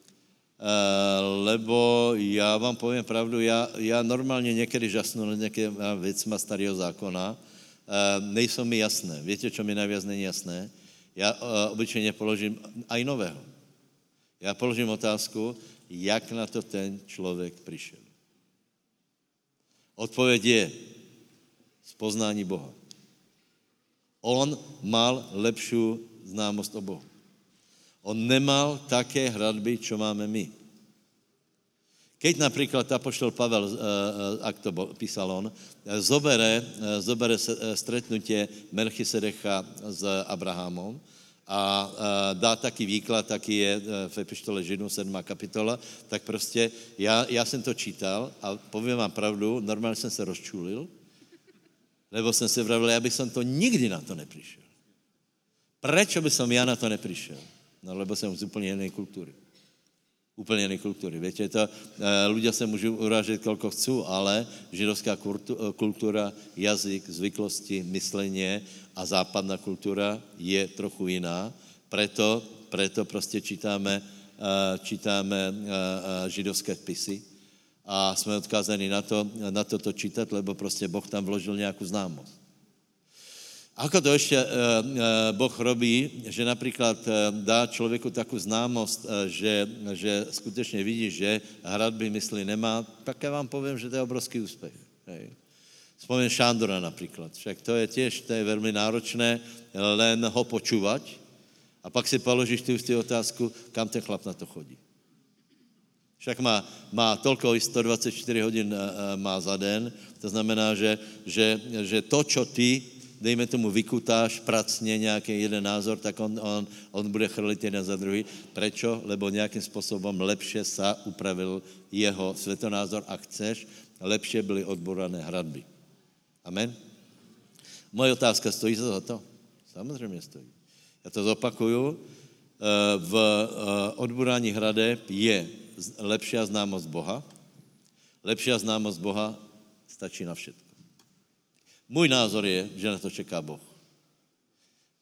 lebo já vám povím pravdu, já, já normálně někdy žasnu na nějaké věcma starého zákona, eh, nejsou mi jasné. Víte, co mi navíc není jasné? Já eh, obyčejně položím aj nového. Já položím otázku, jak na to ten člověk přišel. Odpověď je z poznání Boha. On mal lepší známost o Bohu. On nemal také hradby, čo máme my. Keď například apoštol Pavel, ak to písal on, zobere, zobere stretnutie Melchisedecha s Abrahamom a dá taký výklad, taký je v epištole Židů 7. kapitola, tak prostě já, já jsem to čítal a povím vám pravdu, normálně jsem se rozčulil, lebo jsem si vravil, já bych to nikdy na to nepřišel. Prečo by som já na to nepřišel? No, lebo jsem z úplně jiné kultury. Úplně jiné kultury. Víte, to, ľudia se můžou uražit, kolko chcou, ale židovská kultura, jazyk, zvyklosti, myslenie a západná kultura je trochu jiná. Preto, preto prostě čítáme, čítáme židovské pisy a jsme odkázaní na to, na to, to čítat, lebo prostě Boh tam vložil nějakou známost. Ako to ještě uh, uh, Boh robí, že například uh, dá člověku takovou známost, že, že skutečně vidí, že hradby mysli nemá, tak já vám povím, že to je obrovský úspěch. Hej. Vzpomín Šándora například. Však to je těž, to je velmi náročné, len ho počúvať a pak si položíš tu otázku, kam ten chlap na to chodí. Však má, má tolko 124 hodin má za den, to znamená, že, že, že to, čo ty dejme tomu, vykutáš pracně nějaký jeden názor, tak on, on, on bude chrlit jeden za druhý. Prečo? Lebo nějakým způsobem lepše sa upravil jeho svetonázor a chceš, lepše byly odborané hradby. Amen? Moje otázka, stojí za to? Samozřejmě stojí. Já to zopakuju. Eh, v eh, odborání hradeb je lepší známost Boha. Lepší známost Boha stačí na všetko. Můj názor je, že na to čeká Boh.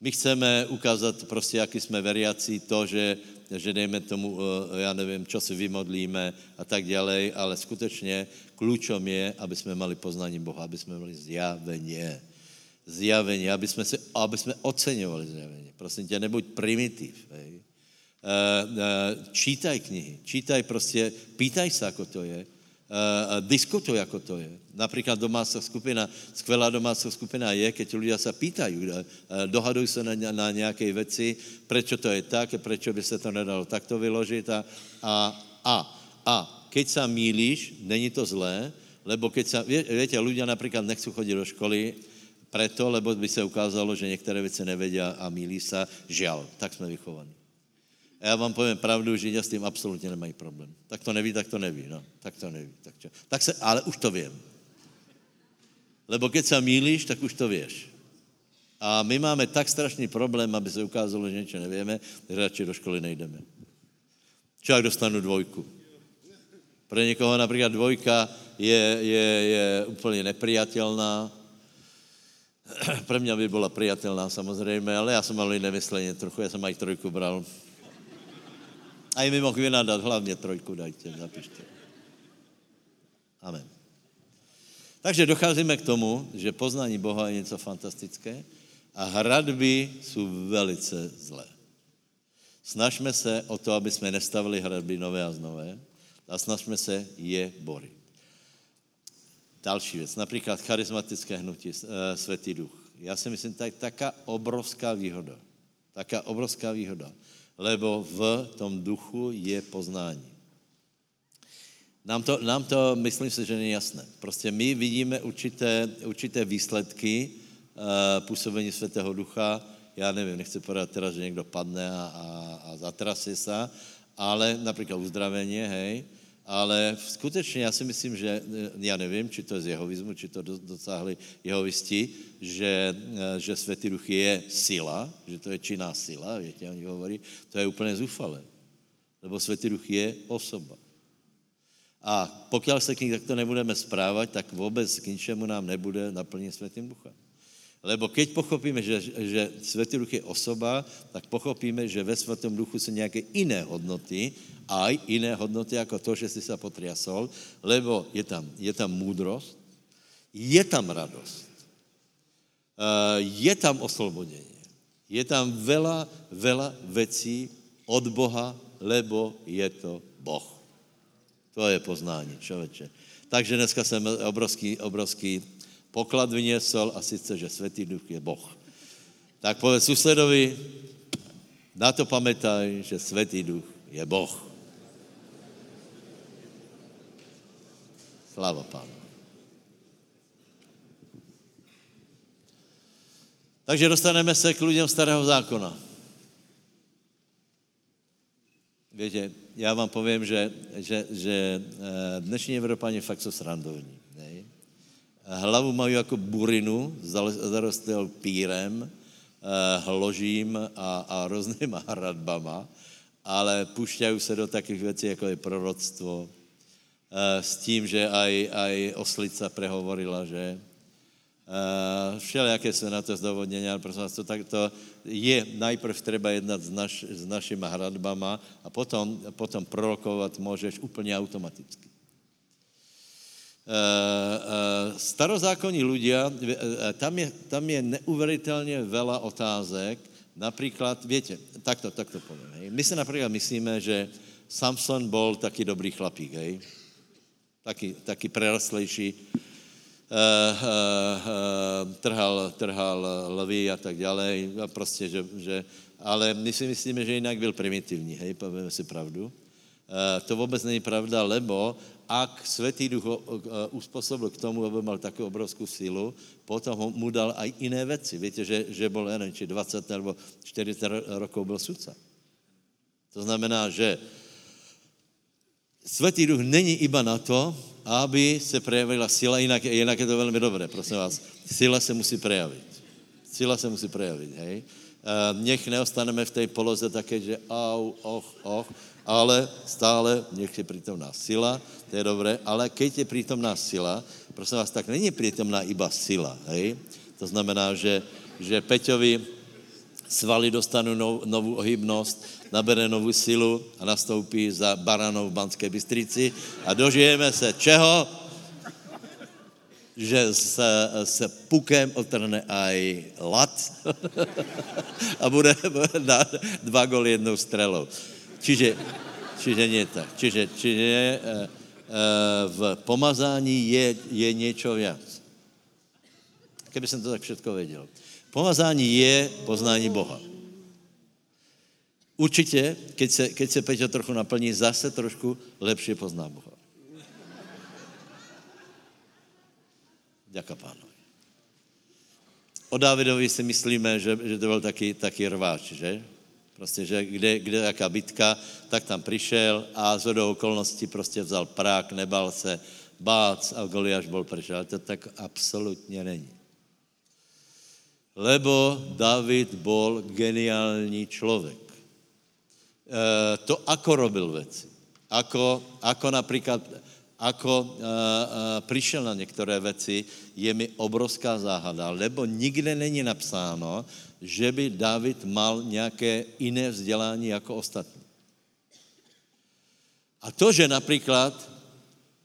My chceme ukázat prostě, jaký jsme veriací, to, že, že dejme tomu, eh, já nevím, čo si vymodlíme a tak dále, ale skutečně klíčom je, aby jsme mali poznání Boha, aby jsme mali zjavení. Zjavení, aby jsme, si, aby jsme oceňovali zjavení. Prosím tě, nebuď primitiv. Hej. Eh, eh, čítaj knihy, čítaj prostě, pýtaj se, ako to je diskutuj, jako to je. Například domácí skupina, skvělá domácí skupina je, keď lidé se pýtají, uh, dohadují se na, na nějaké věci, proč to je tak, proč by se to nedalo takto vyložit a, a, a, a keď se mílíš, není to zlé, lebo keď se, víte, lidé například nechcou chodit do školy, preto, lebo by se ukázalo, že některé věci nevědí a mílí se, žal, tak jsme vychovaní. A já vám povím pravdu, že s tím absolutně nemají problém. Tak to neví, tak to neví, no. Tak to neví. Tak, čo? tak se, ale už to vím. Lebo keď se mílíš, tak už to víš. A my máme tak strašný problém, aby se ukázalo, že něco nevíme, že radši do školy nejdeme. Čo jak dostanu dvojku? Pro někoho například dvojka je, je, je úplně neprijatelná. Pro mě by byla prijatelná samozřejmě, ale já jsem mal jiné trochu, já jsem aj trojku bral. A i mi mohl vynadat, hlavně trojku dajte, zapište. Amen. Takže docházíme k tomu, že poznání Boha je něco fantastické a hradby jsou velice zlé. Snažme se o to, aby jsme nestavili hradby nové a znové a snažme se je bory. Další věc, například charismatické hnutí, eh, Světý duch. Já si myslím, je taká obrovská výhoda. Taká obrovská výhoda lebo v tom duchu je poznání. Nám to, nám to myslím si, že není jasné. Prostě my vidíme určité, určité výsledky uh, působení Svatého Ducha. Já nevím, nechci podat teda, že někdo padne a, a, a zatrasí se, ale například uzdravení, hej, ale skutečně já si myslím, že, eh, já nevím, či to je z jehovismu, či to dosáhli jehovisti, že, eh, že Světý duch je sila, že to je činná sila, větě, oni hovorí, to je úplně zúfalé. Lebo Světý duch je osoba. A pokud se k ní takto nebudeme správat, tak vůbec k ničemu nám nebude naplnit Světým duchem. Lebo keď pochopíme, že, že Světý duch je osoba, tak pochopíme, že ve Svatém duchu jsou nějaké jiné hodnoty, a jiné hodnoty jako to, že jsi se potriasol, lebo je tam, je tam múdrost, je tam radost, eh, je tam oslobodění, je tam vela, vela věcí od Boha, lebo je to Boh. To je poznání, člověče. Takže dneska jsem obrovský, obrovský poklad vyniesol a sice, že Světý duch je Boh. Tak povedz susedovi, Na to pamätaj, že Svetý duch je Boh. Sláva Pánu. Takže dostaneme se k lidem starého zákona. Víte, já vám povím, že, že, že eh, dnešní Evropani fakt jsou srandovní. Hlavu mají jako burinu, zarostlou pírem, eh, hložím a, a různýma hradbama, ale pušťají se do takových věcí, jako je proroctvo, eh, s tím, že aj, aj oslica prehovorila, že Uh, všelijaké se na to zdovodnění, ale prosím vás, to, tak, to je najprv treba jednat s, naš, s našimi hradbama a potom, potom prorokovat můžeš úplně automaticky. Uh, uh, starozákonní ľudia, tam je, tam je neuvěřitelně veľa otázek, například, větě, takto, takto povím, hej. My si například myslíme, že Samson byl taky dobrý chlapík, hej. Taky, taky prerastlejší, uh, uh, trhal, trhal lvy a tak dále, a prostě, že, že, ale my si myslíme, že jinak byl primitivní, hej, povíme si pravdu. Uh, to vůbec není pravda, lebo ak Svetý Duch uspůsobil k tomu, aby mal takovou obrovskou sílu, potom mu dal aj jiné věci. Víte, že, že byl, nevím, či 20 nebo 40 rokov byl sudca. To znamená, že Svetý Duch není iba na to, aby se prejavila sila, jinak, jinak je to velmi dobré, prosím vás. Sila se musí prejavit. Sila se musí prejavit, hej. Uh, nech neostaneme v té poloze také, že au, och, och, ale stále nech je přítomná sila, to je dobré, ale keď je přítomná sila, prosím vás, tak není přítomná iba sila, hej. To znamená, že, že Peťovi svaly dostanou nov, novou ohybnost, nabere novou silu a nastoupí za baranou v Banské Bystrici a dožijeme se čeho? Že se, se pukem otrhne aj lat a bude na dva goly jednou strelou. Čiže, čiže tak. Čiže, čiže e, e, v pomazání je, je něco viac. Keby jsem to tak všetko věděl. Pomazání je poznání Boha. Určitě, keď se, keď se Peťo trochu naplní, zase trošku lepší pozná Boha. Děka pánovi. O Dávidovi si myslíme, že, že to byl taky, taky rváč, že? Prostě, že kde, kde jaká bitka, tak tam přišel a z hodou okolností prostě vzal prák, nebal se, bác a Goliáš byl pryč. Ale to tak absolutně není. Lebo David byl geniální člověk. Eh, to, ako robil věci. Ako, ako například, ako uh, uh, přišel na některé věci, je mi obrovská záhada, lebo nikde není napsáno, že by David mal nějaké jiné vzdělání jako ostatní. A to, že například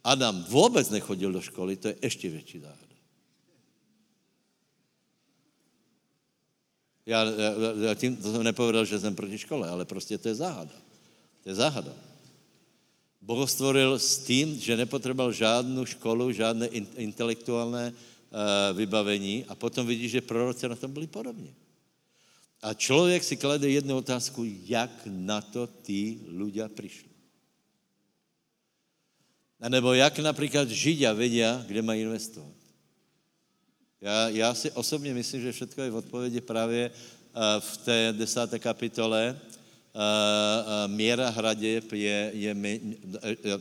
Adam vůbec nechodil do školy, to je ještě větší záhada. Já, já, já tím to jsem nepovedal, že jsem proti škole, ale prostě to je záhada. To je záhada. Boh stvoril s tím, že nepotřeboval žádnou školu, žádné intelektuálné uh, vybavení a potom vidí, že proroci na tom byli podobně. A člověk si klade jednu otázku, jak na to ty ľudia přišli. A nebo jak například Židia vědí, kde mají investovat. Já, já si osobně myslím, že všechno je v odpovědi právě uh, v té desáté kapitole. Uh, uh, míra hraděb je, je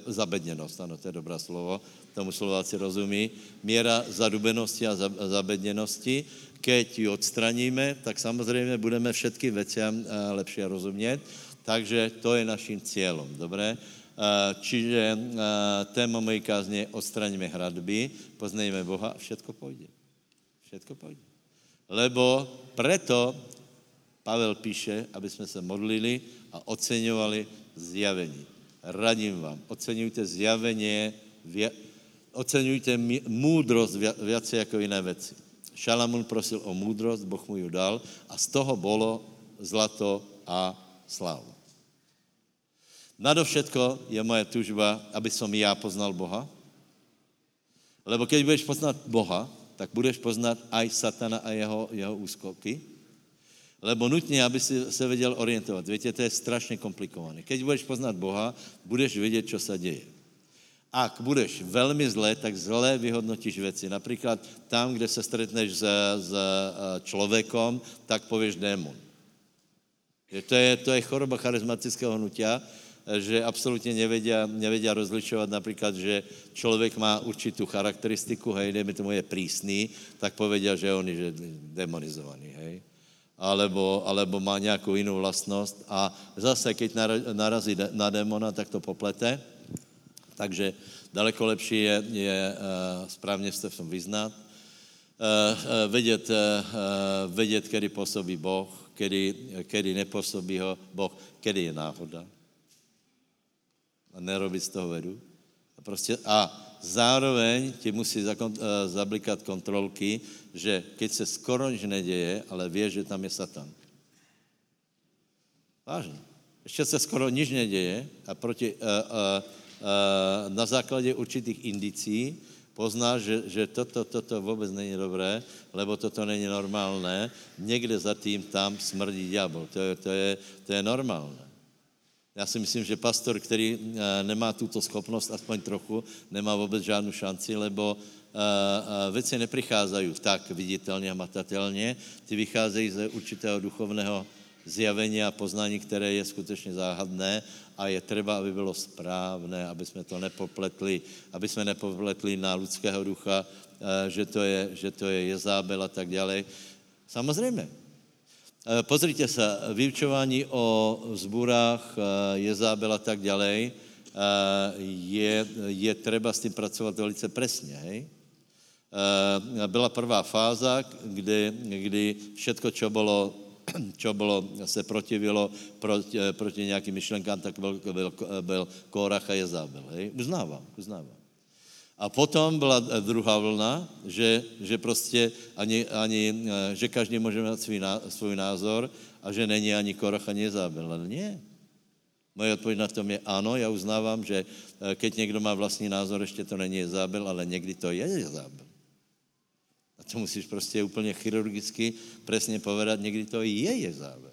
zabedněnost, ano, to je dobré slovo, tomu slováci rozumí. Míra zadubenosti a zabedněnosti, keď ji odstraníme, tak samozřejmě budeme všetky věciam lepší rozumět. Takže to je naším cílem, dobré? Čiže téma mojí kázně odstraníme hradby, poznejme Boha a všetko půjde. Všetko pojde. Lebo preto Pavel píše, aby jsme se modlili a oceňovali zjavení. Radím vám, oceňujte zjavení, oceňujte můdrost více jako jiné věci. Šalamun prosil o můdrost, Boh mu ji dal a z toho bylo zlato a sláva. Nadovšetko je moje tužba, aby som já poznal Boha. Lebo keď budeš poznat Boha, tak budeš poznat aj satana a jeho, jeho úskoky. Lebo nutně, aby si se věděl orientovat. Víte, to je strašně komplikované. Keď budeš poznat Boha, budeš vědět, co se děje. Ak budeš velmi zlé, tak zlé vyhodnotíš věci. Například tam, kde se stretneš s, s eh, člověkom, tak pověš démon. To je, to je choroba charizmatického hnutia, že absolutně nevedia, rozlišovat například, že člověk má určitou charakteristiku, hej, dejme tomu je prísný, tak povedia, že on je demonizovaný, hej. Alebo, alebo má nějakou jinou vlastnost a zase, keď narazí na démona, tak to poplete. Takže daleko lepší je, je uh, správně se v tom vyznat, uh, uh, vědět, vědět, kdy působí Boh, kdy, kdy nepůsobí ho Boh, kdy je náhoda a nerobit z toho vedu. A, prostě, a zároveň ti musí zablikat kontrolky, že keď se skoro nič neděje, ale víš, že tam je Satan. Vážně. Ještě se skoro nič neděje a proti, uh, uh, na základě určitých indicí poznáš, že, že toto, toto vůbec není dobré, lebo toto není normálné. Někde za tím tam smrdí ďábel. To je, to je, to je normálné. Já si myslím, že pastor, který eh, nemá tuto schopnost, aspoň trochu, nemá vůbec žádnou šanci, lebo eh, eh, věci nepricházají tak viditelně a matatelně, ty vycházejí ze určitého duchovného zjavení a poznání, které je skutečně záhadné a je třeba, aby bylo správné, aby jsme to nepopletli, aby jsme nepopletli na lidského ducha, že to je, že to je Jezábel a tak dále. Samozřejmě, Eh, pozrite se, vyučování o zbůrách eh, Jezábel a tak dále, eh, je, je třeba s tím pracovat velice presně. Hej? Byla prvá fáza, kdy, kdy všetko, čo bylo, čo bylo, se protivilo proti, proti nějakým myšlenkám, tak byl, byl, byl Kórach a Jezábel. Hej? Uznávám, uznávám. A potom byla druhá vlna, že, že prostě ani, ani, eh, že každý může mít svůj, svůj názor a že není ani Korach, ani Jezábel. Ale nie. Moje odpověď na tom je ano, já uznávám, že eh, keď někdo má vlastní názor, ještě to není Jezábel, ale někdy to je Jezábel. To musíš prostě úplně chirurgicky přesně povedat, někdy to je Jezábel.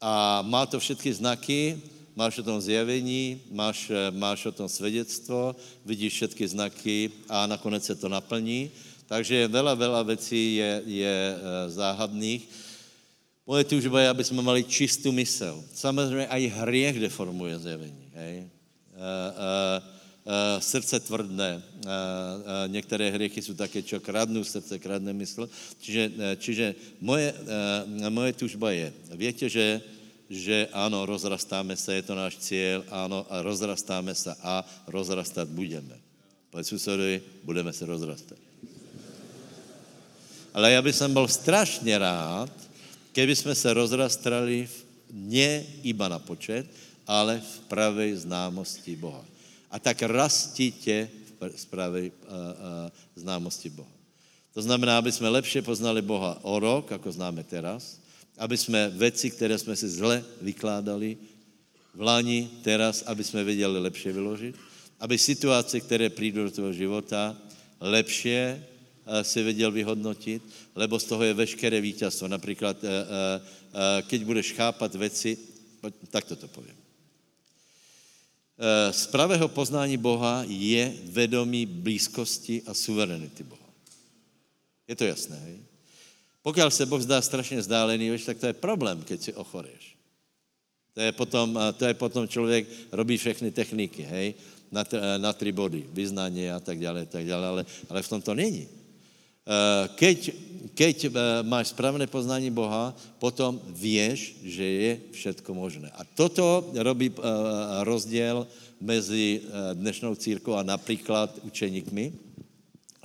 A má to všechny znaky, máš o tom zjevení, máš, eh, máš o tom svědectvo, vidíš všechny znaky a nakonec se to naplní. Takže veľa, veľa věcí je, je eh, záhadných. Moje tužba je, aby jsme mali čistou mysl. Samozřejmě i hriech deformuje zjevení. Hej? Uh, uh, srdce tvrdné. Uh, uh, některé hriechy jsou také, čo kradnou srdce, kradne mysl. Čiže, čiže moje, moje tužba je, větě, že že ano, rozrastáme se, je to náš cíl, ano, a rozrastáme se a rozrastat budeme. Povedz susedovi, budeme se rozrastat. Ale já bych byl strašně rád, keby jsme se rozrastali ne iba na počet, ale v pravé známosti Boha. A tak rastítě v uh, známosti Boha. To znamená, aby jsme lepše poznali Boha o rok, jako známe teraz, aby jsme věci, které jsme si zle vykládali v lani, teraz, aby jsme věděli lepše vyložit, aby situace, které přijdou do tvého života, lepše si věděl vyhodnotit, lebo z toho je veškeré vítězstvo. Například, keď budeš chápat věci, tak to povím. Z pravého poznání Boha je vedomí blízkosti a suverenity Boha. Je to jasné, hej? Pokud se Boh zdá strašně vzdálený, víš, tak to je problém, keď si ochoreš. To je potom, to je potom člověk robí všechny techniky, hej, na, na tři body, vyznání a tak dále, tak dále, ale, ale v tom to není. Eh, keď, keď eh, máš správné poznání Boha, potom věš, že je všetko možné. A toto robí eh, rozděl mezi dnešnou církou a například učeníkmi,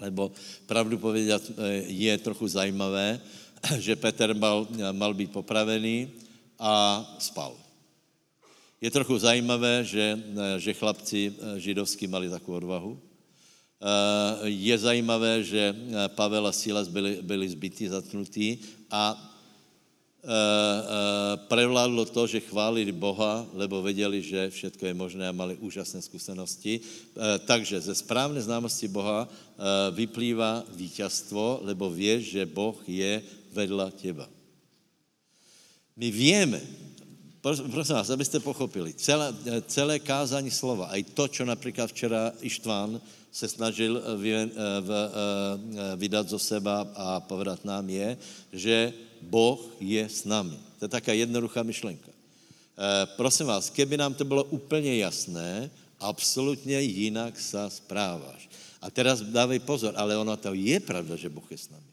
lebo pravdu povedat eh, je trochu zajímavé, že Petr mal, mal být popravený a spal. Je trochu zajímavé, že, že chlapci židovský mali takovou odvahu. Je zajímavé, že Pavel a Silas byli, byli zbytí, zatknutí a Eh, eh, prevládlo to, že chválili Boha, lebo věděli, že všetko je možné a mali úžasné zkušenosti. Eh, takže ze správné známosti Boha vyplývá vítězstvo, lebo věš, že Boh je vedla těba. My víme, prosím vás, abyste pochopili, celé, celé kázání slova, a i to, čo například včera Ištván se snažil vy, v, v, vydat zo seba a povedat nám je, že Boh je s námi. To je taká jednoduchá myšlenka. Prosím vás, keby nám to bylo úplně jasné, absolutně jinak sa správáš. A teraz dávej pozor, ale ono to je pravda, že Boh je s námi.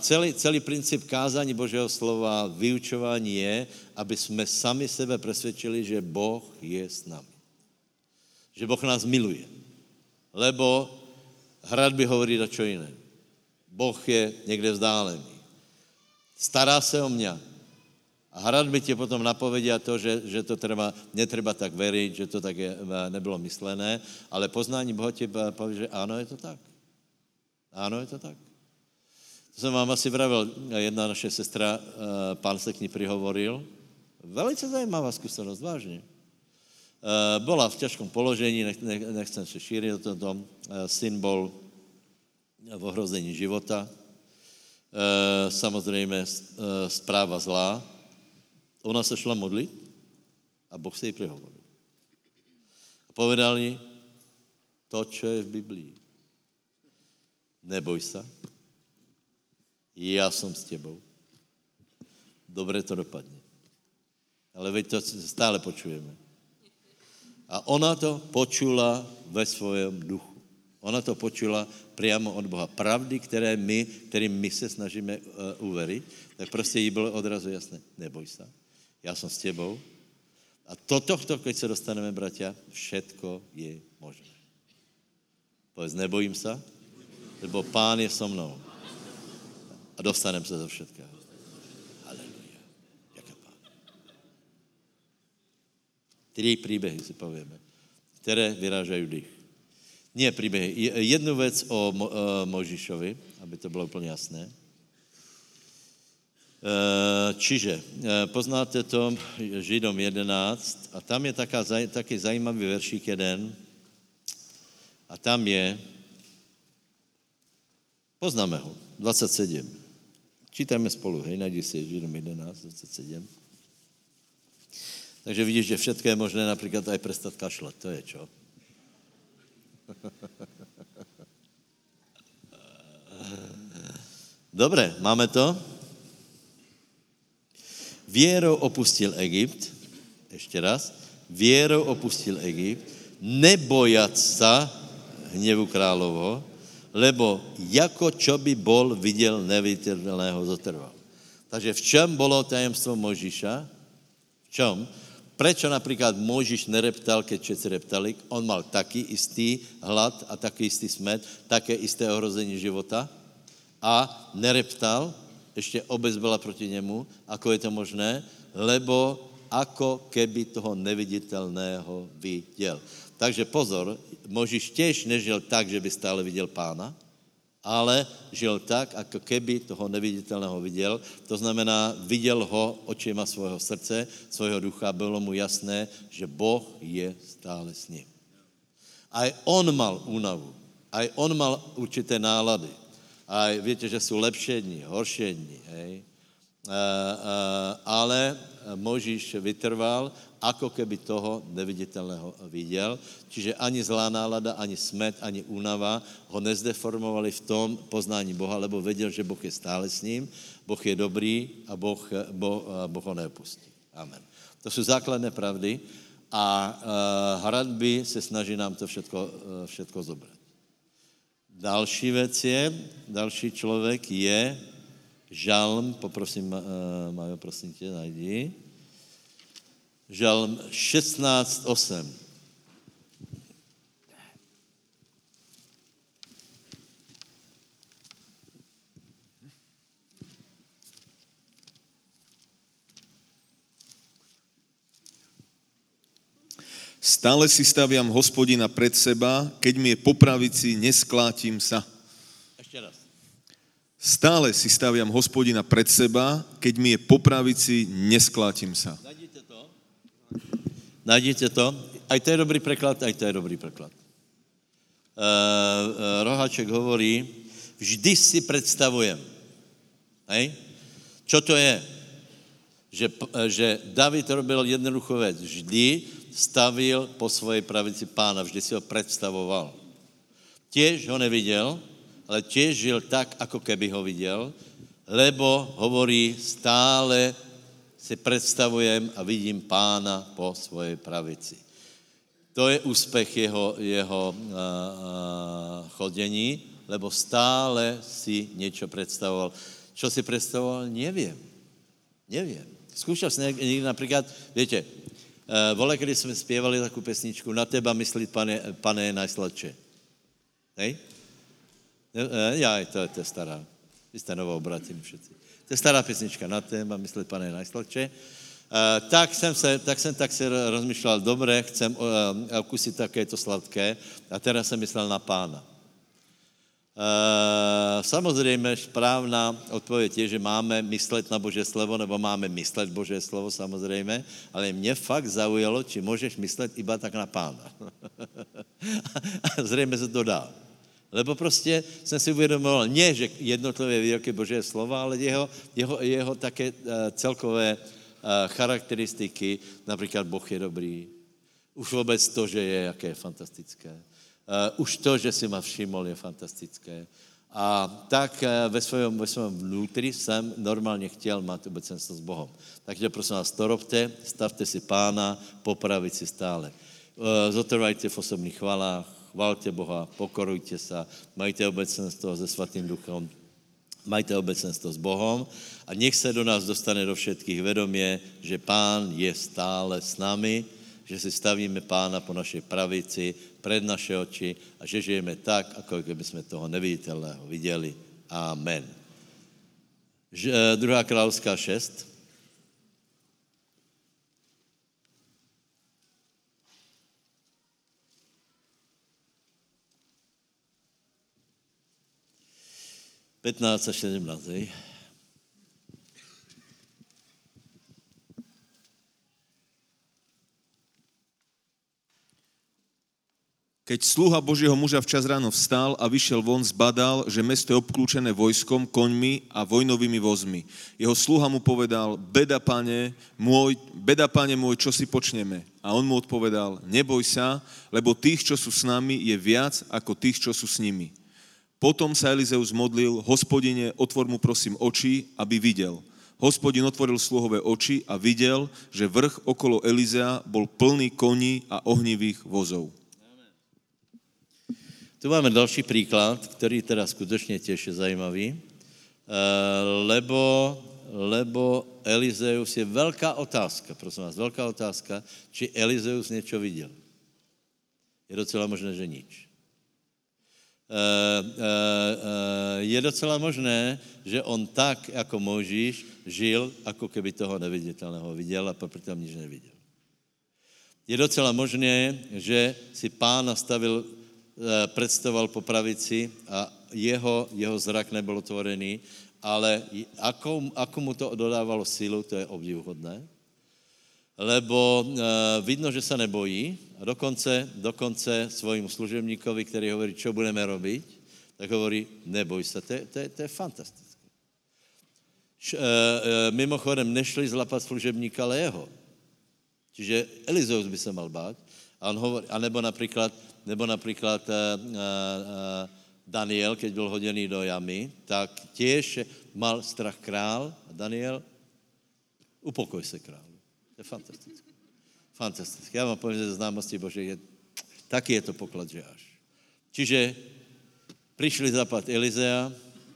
Celý, celý princip kázání Božího slova, vyučování je, aby jsme sami sebe přesvědčili, že Boh je s námi. Že Boh nás miluje. Lebo hradby hovorí na čo jiné. Boh je někde vzdálený. Stará se o mě. A hradby tě potom napovedia to, že, že to treba, netreba tak veriť, že to tak je, nebylo myslené, ale poznání Boha ti pově, že ano, je to tak. Ano, je to tak. Jsem vám asi vravil, jedna naše sestra, eh, pán se k ní prihovoril. Velice zajímavá zkušenost, vážně. Eh, byla v těžkom položení, nech, nech, nechcem se šířit o tom, eh, syn byl v ohrození života, samozřejmě zpráva zlá. Ona se šla modlit a Boh se jí prihovoril. A povedal jí to, co je v Biblii. Neboj se, já jsem s tebou. Dobře to dopadne. Ale veď to stále počujeme. A ona to počula ve svém duchu. Ona to počula priamo od Boha. Pravdy, které my, kterým my se snažíme uh, uverit, tak prostě jí bylo odrazu jasné. Neboj se, já jsem s tebou. A toto, keď se dostaneme, bratia, všetko je možné. Povedz, nebojím se, lebo pán je so mnou a dostaneme se ze všetkého. Haleluja. Jaká pán. Tři příběhy si pověme, které vyrážají dých. Nie příběhy. Jednu věc o Mo, uh, Možišovi, aby to bylo úplně jasné. Uh, čiže, uh, poznáte to, Židom 11, a tam je taká, taky zajímavý veršík jeden, a tam je, poznáme ho, 27. Čítajme spolu, hej, najdi si Židom 11, 27. Takže vidíš, že všetko je možné například aj prestat kašlat, to je čo? Dobré, máme to? Věrou opustil Egypt, ještě raz, věrou opustil Egypt, nebojat sa hněvu královo, lebo jako čo by bol viděl neviditelného zotrval. Takže v čem bylo tajemstvo Možíša? V čem? Prečo například Možíš nereptal, keď všetci reptali? On mal taky istý hlad a taky istý smet, také isté ohrození života a nereptal, ještě obec byla proti němu. Ako je to možné? Lebo ako keby toho neviditelného viděl. Takže pozor, Možíš těž nežil tak, že by stále viděl pána, ale žil tak, jako keby toho neviditelného viděl. To znamená, viděl ho očima svého srdce, svého ducha, bylo mu jasné, že Boh je stále s ním. A on mal únavu, a on mal určité nálady. A víte, že jsou lepší dní, horší dní, hej? A, a, ale Možíš vytrval ako keby toho neviditelného viděl. Čiže ani zlá nálada, ani smet, ani únava ho nezdeformovali v tom poznání Boha, lebo věděl, že Boh je stále s ním, Boh je dobrý a Boh, boh, boh ho neopustí. Amen. To jsou základné pravdy a uh, hradby se snaží nám to všetko, uh, všetko zobrat. Další věc je, další člověk je žalm, poprosím, uh, Majo, prosím tě, najdi. Žalm 16.8. Stále si staviam hospodina pred seba, keď mi je po pravici, nesklátim sa. Ešte raz. Stále si staviam hospodina pred seba, keď mi je po pravici, nesklátim sa. Najděte to. Aj to je dobrý preklad, aj to je dobrý preklad. Uh, uh, Roháček hovorí, vždy si představujem. Hej? Čo to je? že, že David robil jednoduchou věc. Vždy stavil po svojej pravici pána, vždy si ho představoval. Těž ho neviděl, ale těž žil tak, ako keby ho viděl, lebo hovorí stále si představujem a vidím pána po svojej pravici. To je úspěch jeho, jeho uh, uh, chodění, lebo stále si něco představoval. Čo si představoval, nevím. Nevím. Zkoušel jsem někdy například, víte, uh, vole, když jsme zpěvali takovou pesničku, na teba myslit, pane, pane najsladče. Hej? Uh, já, to, to je stará. Vy jste novou obratili všetci. To je stará pesnička na téma, myslet, pane najsladče. Uh, tak jsem, se, tak jsem tak si rozmýšlel, dobré, chcem uh, okusit také to sladké a teraz jsem myslel na pána. Uh, samozřejmě správná odpověď je, že máme myslet na Bože slovo, nebo máme myslet Bože slovo samozřejmě, ale mě fakt zaujalo, či můžeš myslet iba tak na pána. zřejmě se to dá. Lebo prostě jsem si uvědomoval, ne, že jednotlivé výroky Bože slova, ale jeho, jeho, jeho také uh, celkové uh, charakteristiky, například Boh je dobrý. Už vůbec to, že je, jaké je fantastické. Uh, už to, že si ma všiml, je fantastické. A tak ve svém, ve svém vnútri jsem normálně chtěl mít obecenstvo s Bohem. Takže prosím vás, to robte, stavte si pána, popravit si stále. Zotrvajte v osobných chvalách, chvalte Boha, pokorujte se, majte obecenstvo se svatým duchom, majte obecenstvo s Bohom a nech se do nás dostane do všetkých vedomě, že Pán je stále s námi, že si stavíme Pána po našej pravici, před naše oči a že žijeme tak, jako kdyby jsme toho neviditelného viděli. Amen. Eh, druhá královská 6. 15 a 17. Hej. Keď sluha Božieho muža včas ráno vstal a vyšel von, zbadal, že mesto je obklúčené vojskom, koňmi a vojnovými vozmi. Jeho sluha mu povedal, beda pane môj, beda pane môj, čo si počneme? A on mu odpovedal, neboj sa, lebo tých, čo sú s nami, je viac ako tých, čo sú s nimi. Potom sa Elizeus modlil, hospodine, otvor mu prosím oči, aby videl. Hospodin otvoril sluhové oči a videl, že vrch okolo Elizea bol plný koní a ohnivých vozov. Tu máme další příklad, který teda skutečně těž je zajímavý, eh, lebo, lebo Elizeus je velká otázka, prosím vás, velká otázka, či Elizeus něco viděl. Je docela možné, že nič. Eh, eh, eh, je docela možné, že on tak, jako Možíš, žil, jako keby toho neviditelného viděl a proto nič neviděl. Je docela možné, že si pán nastavil, představoval po pravici a jeho, jeho zrak nebyl otvorený, ale ako, ako mu to dodávalo sílu, to je obdivuhodné lebo uh, vidno, že se nebojí a dokonce, dokonce svojim služebníkovi, který hovorí, čo budeme robiť, tak hovorí, neboj se, to, to, to je fantastické. Uh, uh, mimochodem nešli zlapat služebníka, ale jeho. Čiže Elizeus by se mal bát. A on hovorí, a nebo například, nebo například uh, uh, Daniel, keď byl hoděný do jamy, tak těž mal strach král a Daniel, upokoj se král je fantastické. Fantastické. Já vám povím ze známosti Bože, je, taky je to poklad, že až. Čiže přišli zapat Elizea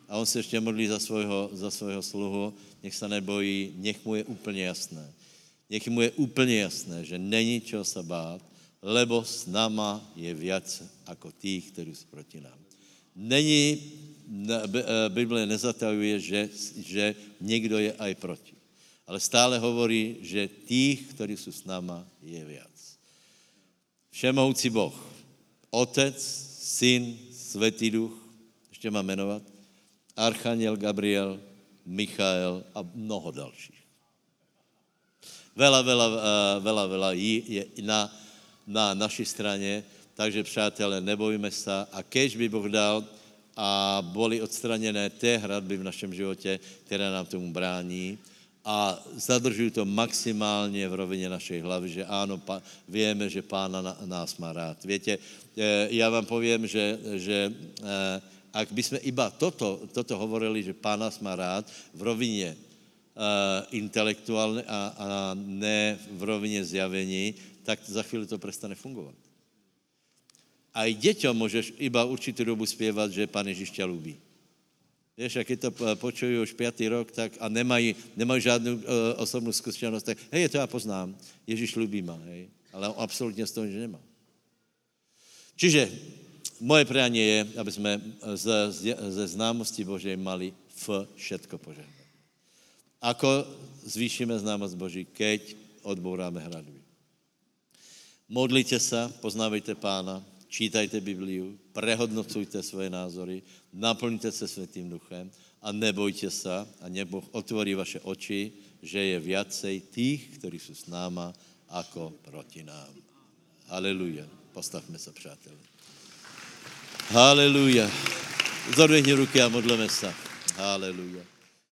a on se ještě modlí za svého, za svého sluhu, nech se nebojí, nech mu je úplně jasné. Nech mu je úplně jasné, že není čeho se bát, lebo s náma je víc jako těch, kteří jsou proti nám. Není, eh, Bible nezatajuje, že, že někdo je aj proti ale stále hovorí, že tých, kteří jsou s náma, je viac. Všemohoucí Boh, Otec, Syn, Svetý Duch, ještě mám jmenovat, Archaniel Gabriel, Michael a mnoho dalších. Vela, vela, eh, vela, vela je na, na naší straně, takže přátelé, nebojíme se. A kež by Boh dal a boli odstraněné té hradby v našem životě, které nám tomu brání, a zadržují to maximálně v rovině našej hlavy, že áno, pa, vieme, že pána na, nás má rád. Viete, eh, já vám povím, že, že eh, ak by sme iba toto, toto hovorili, že pán nás má rád v rovině uh, intelektuálne a, a ne v rovině zjavení, tak za chvíli to prestane fungovat. A i děťom můžeš iba určitou dobu zpěvat, že Pán Ježíš tě ľubí. Víš, keď to počují už pětý rok tak, a nemají, nemají žádnou uh, osobnou zkušenost, tak hej, to já poznám, Ježíš ľubí ma, hej. Ale on absolutně z toho že nemá. Čiže moje prianie je, aby jsme ze, ze známosti Božej mali v všetko požehnané. Ako zvýšíme známost Boží, keď odbouráme hradby. Modlite sa, poznávejte pána, čítajte Bibliu, prehodnocujte svoje názory, naplňte se Světým duchem a nebojte se a nebo otvorí vaše oči, že je viacej tých, kteří jsou s náma, ako proti nám. Haleluja. Postavme se, přátelé. Haleluja. Zodvihni ruky a modleme se. Haleluja.